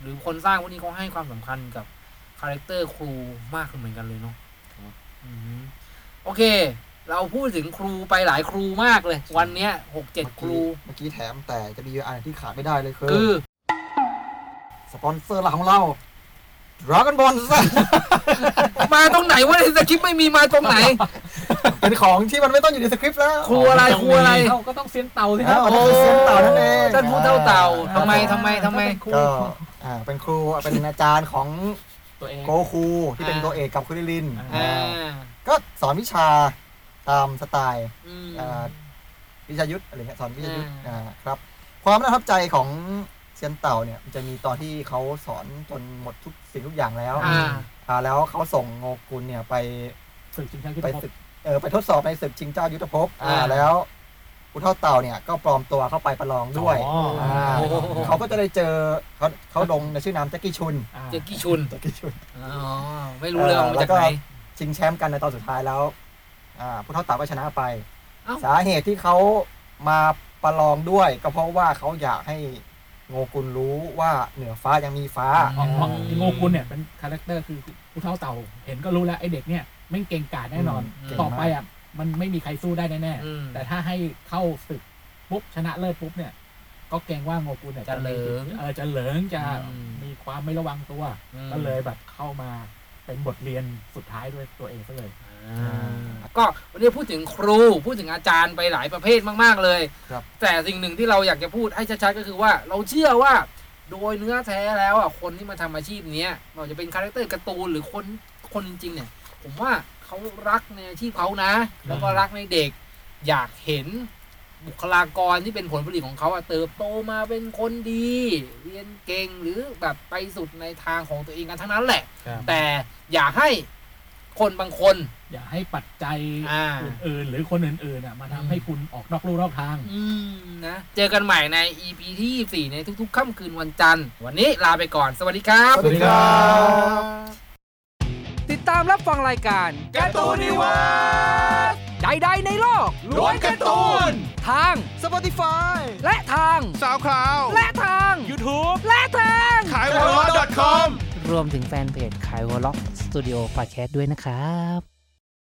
หรือคนสร้างพวกนี้เขาให้ความสำคัญกับคาแรคเตอร์ครูมากเหมือนกันเลยเนาะอืมโอเค เราพูดถึงครูไปหลายครูมากเลย วันเนี้ยหกเจ็ดครู เมื่อกี้แถมแต่จะมีอันที่ขาดไม่ได้เลยคือคือสปอนเซอร์หลักของเรา Dragon Ball Z มาตรงไหนวะในสคริปต์ไม่มีมาตรงไหน เป็นของที่มันไม่ต้องอยู่ในสคริปต์แล้วครูอะไรครูอะไรเขาก็ต้องเซียนเตาสิคอ่ารับมันคือเสียงเต่านั่นเองท่านผู้เท่าเต่าทำไมทำไมทำไมครูก็อ่าเป็นครูเป็นอาจารย์ของตัวเอง โกคูที่เป็นอ่าตัวเอกกับคุริลินอ่า ก็สอนวิชาตามสไตล์อืมอ่าวิชายุทธอะไรเงี้ยสอนวิชายุทธอ่าอ่าครับ ความน่าประทับใจของเซียนเต่าเนี่ยมันจะมีตอนที่เขาสอนจนหมดทุกสิ่งทุกอย่างแล้วอ่า อ่าแล้วเขาส่งโงกุลเนี่ยไปฝึกชิงช้ายุทไปธภพศึกเออไปทดสอบในศึกชิงเจ้ายุทธภพอ่าอ่า แล้วผู้เท่าเต่าเนี่ยก็ปลอมตัวเข้าไปประลองด้วยอ๋ออ่าโอ้โห เขาก็จะได้เจอเขาเขาลงในชื่อนามแจ็คกี้ชุนอ่าเจกกี้ชุน แจ็คกี้ชุน อ๋อ ไม่รู้เลยเอามาจากไหน ชิงแชมป์กันในตอนสุดท้ายแล้ว อ่าผู้เท่าเต่าก็ชนะไป เอ้า สาเหตุที่เขามาประลองด้วย ก็เพราะว่าเขาอยากให้ โงกุลรู้ว่าเหนือฟ้ายังมีฟ้าอ๋ออ๋อไอ้โงกุลเนี่ยเป็นคาแรคเตอร์คือผู้เฒ่าเต่า เห็นก็รู้แล้วไอ้เด็กเนี่ยแม่งเก่งกาจแน่นอนอืมต่อไปอะมันไม่มีใครสู้ได้แน่อืมๆแต่ถ้าให้เข้าศึกปุ๊บชนะเลิศปุ๊บเนี่ย ก็เกรงว่าโงกุลเนี่ยจะเหลิงเออจะเหลิงจะอืมมีความไม่ระวังตัว ก็เลยแบบเข้ามาเป็นบทเรียนสุดท้ายด้วยตัวเองซะเลยอ่า ก็วันนี้พูดถึงครูพูดถึงอาจารย์ไปหลายประเภทมากๆเลยครับแต่สิ่งหนึ่งที่เราอยากจะพูดให้ชัดๆก็คือว่าเราเชื่อว่าโดยเนื้อแท้แล้วอะคนที่มาทำอาชีพเนี้ยไม่ว่าจะเป็นคาแรคเตอร์การ์ตูนหรือคนคนจริงๆเนี่ย ผมว่าเขารักในอาชีพเขานะ แล้วก็รักในเด็ก อยากเห็นบุคลากรที่เป็นผลผลิตของเขาอะเติบโตมาเป็นคนดี เรียนเก่งหรือแบบไปสุดในทางของตัวเองกันทั้งนั้นแหละครับแต่อย่าให้ คนบางคน อย่าให้ปัจจัยอ่า อื่นๆหรือคนอื่นๆอะมาทำให้คุณออกนอกลู่นอกทาง อืมนะ เจอกันใหม่ใน EP ที่4ในทุกๆ ค่ำคืนวันจันทร์ วันนี้ลาไปก่อน สวัสดีครับ สวัสดีครับ ติดตามรับฟังรายการการ์ตูนนิเวิร์สใดๆในโลกล้วนการ์ตูน ทาง Spotify และทาง SoundCloud และทาง YouTube และทาง ขายหัวเราะ .com รวมถึงแฟนเพจขายหัวเราะสตูดิโอพอดแคสต์ด้วยนะครับ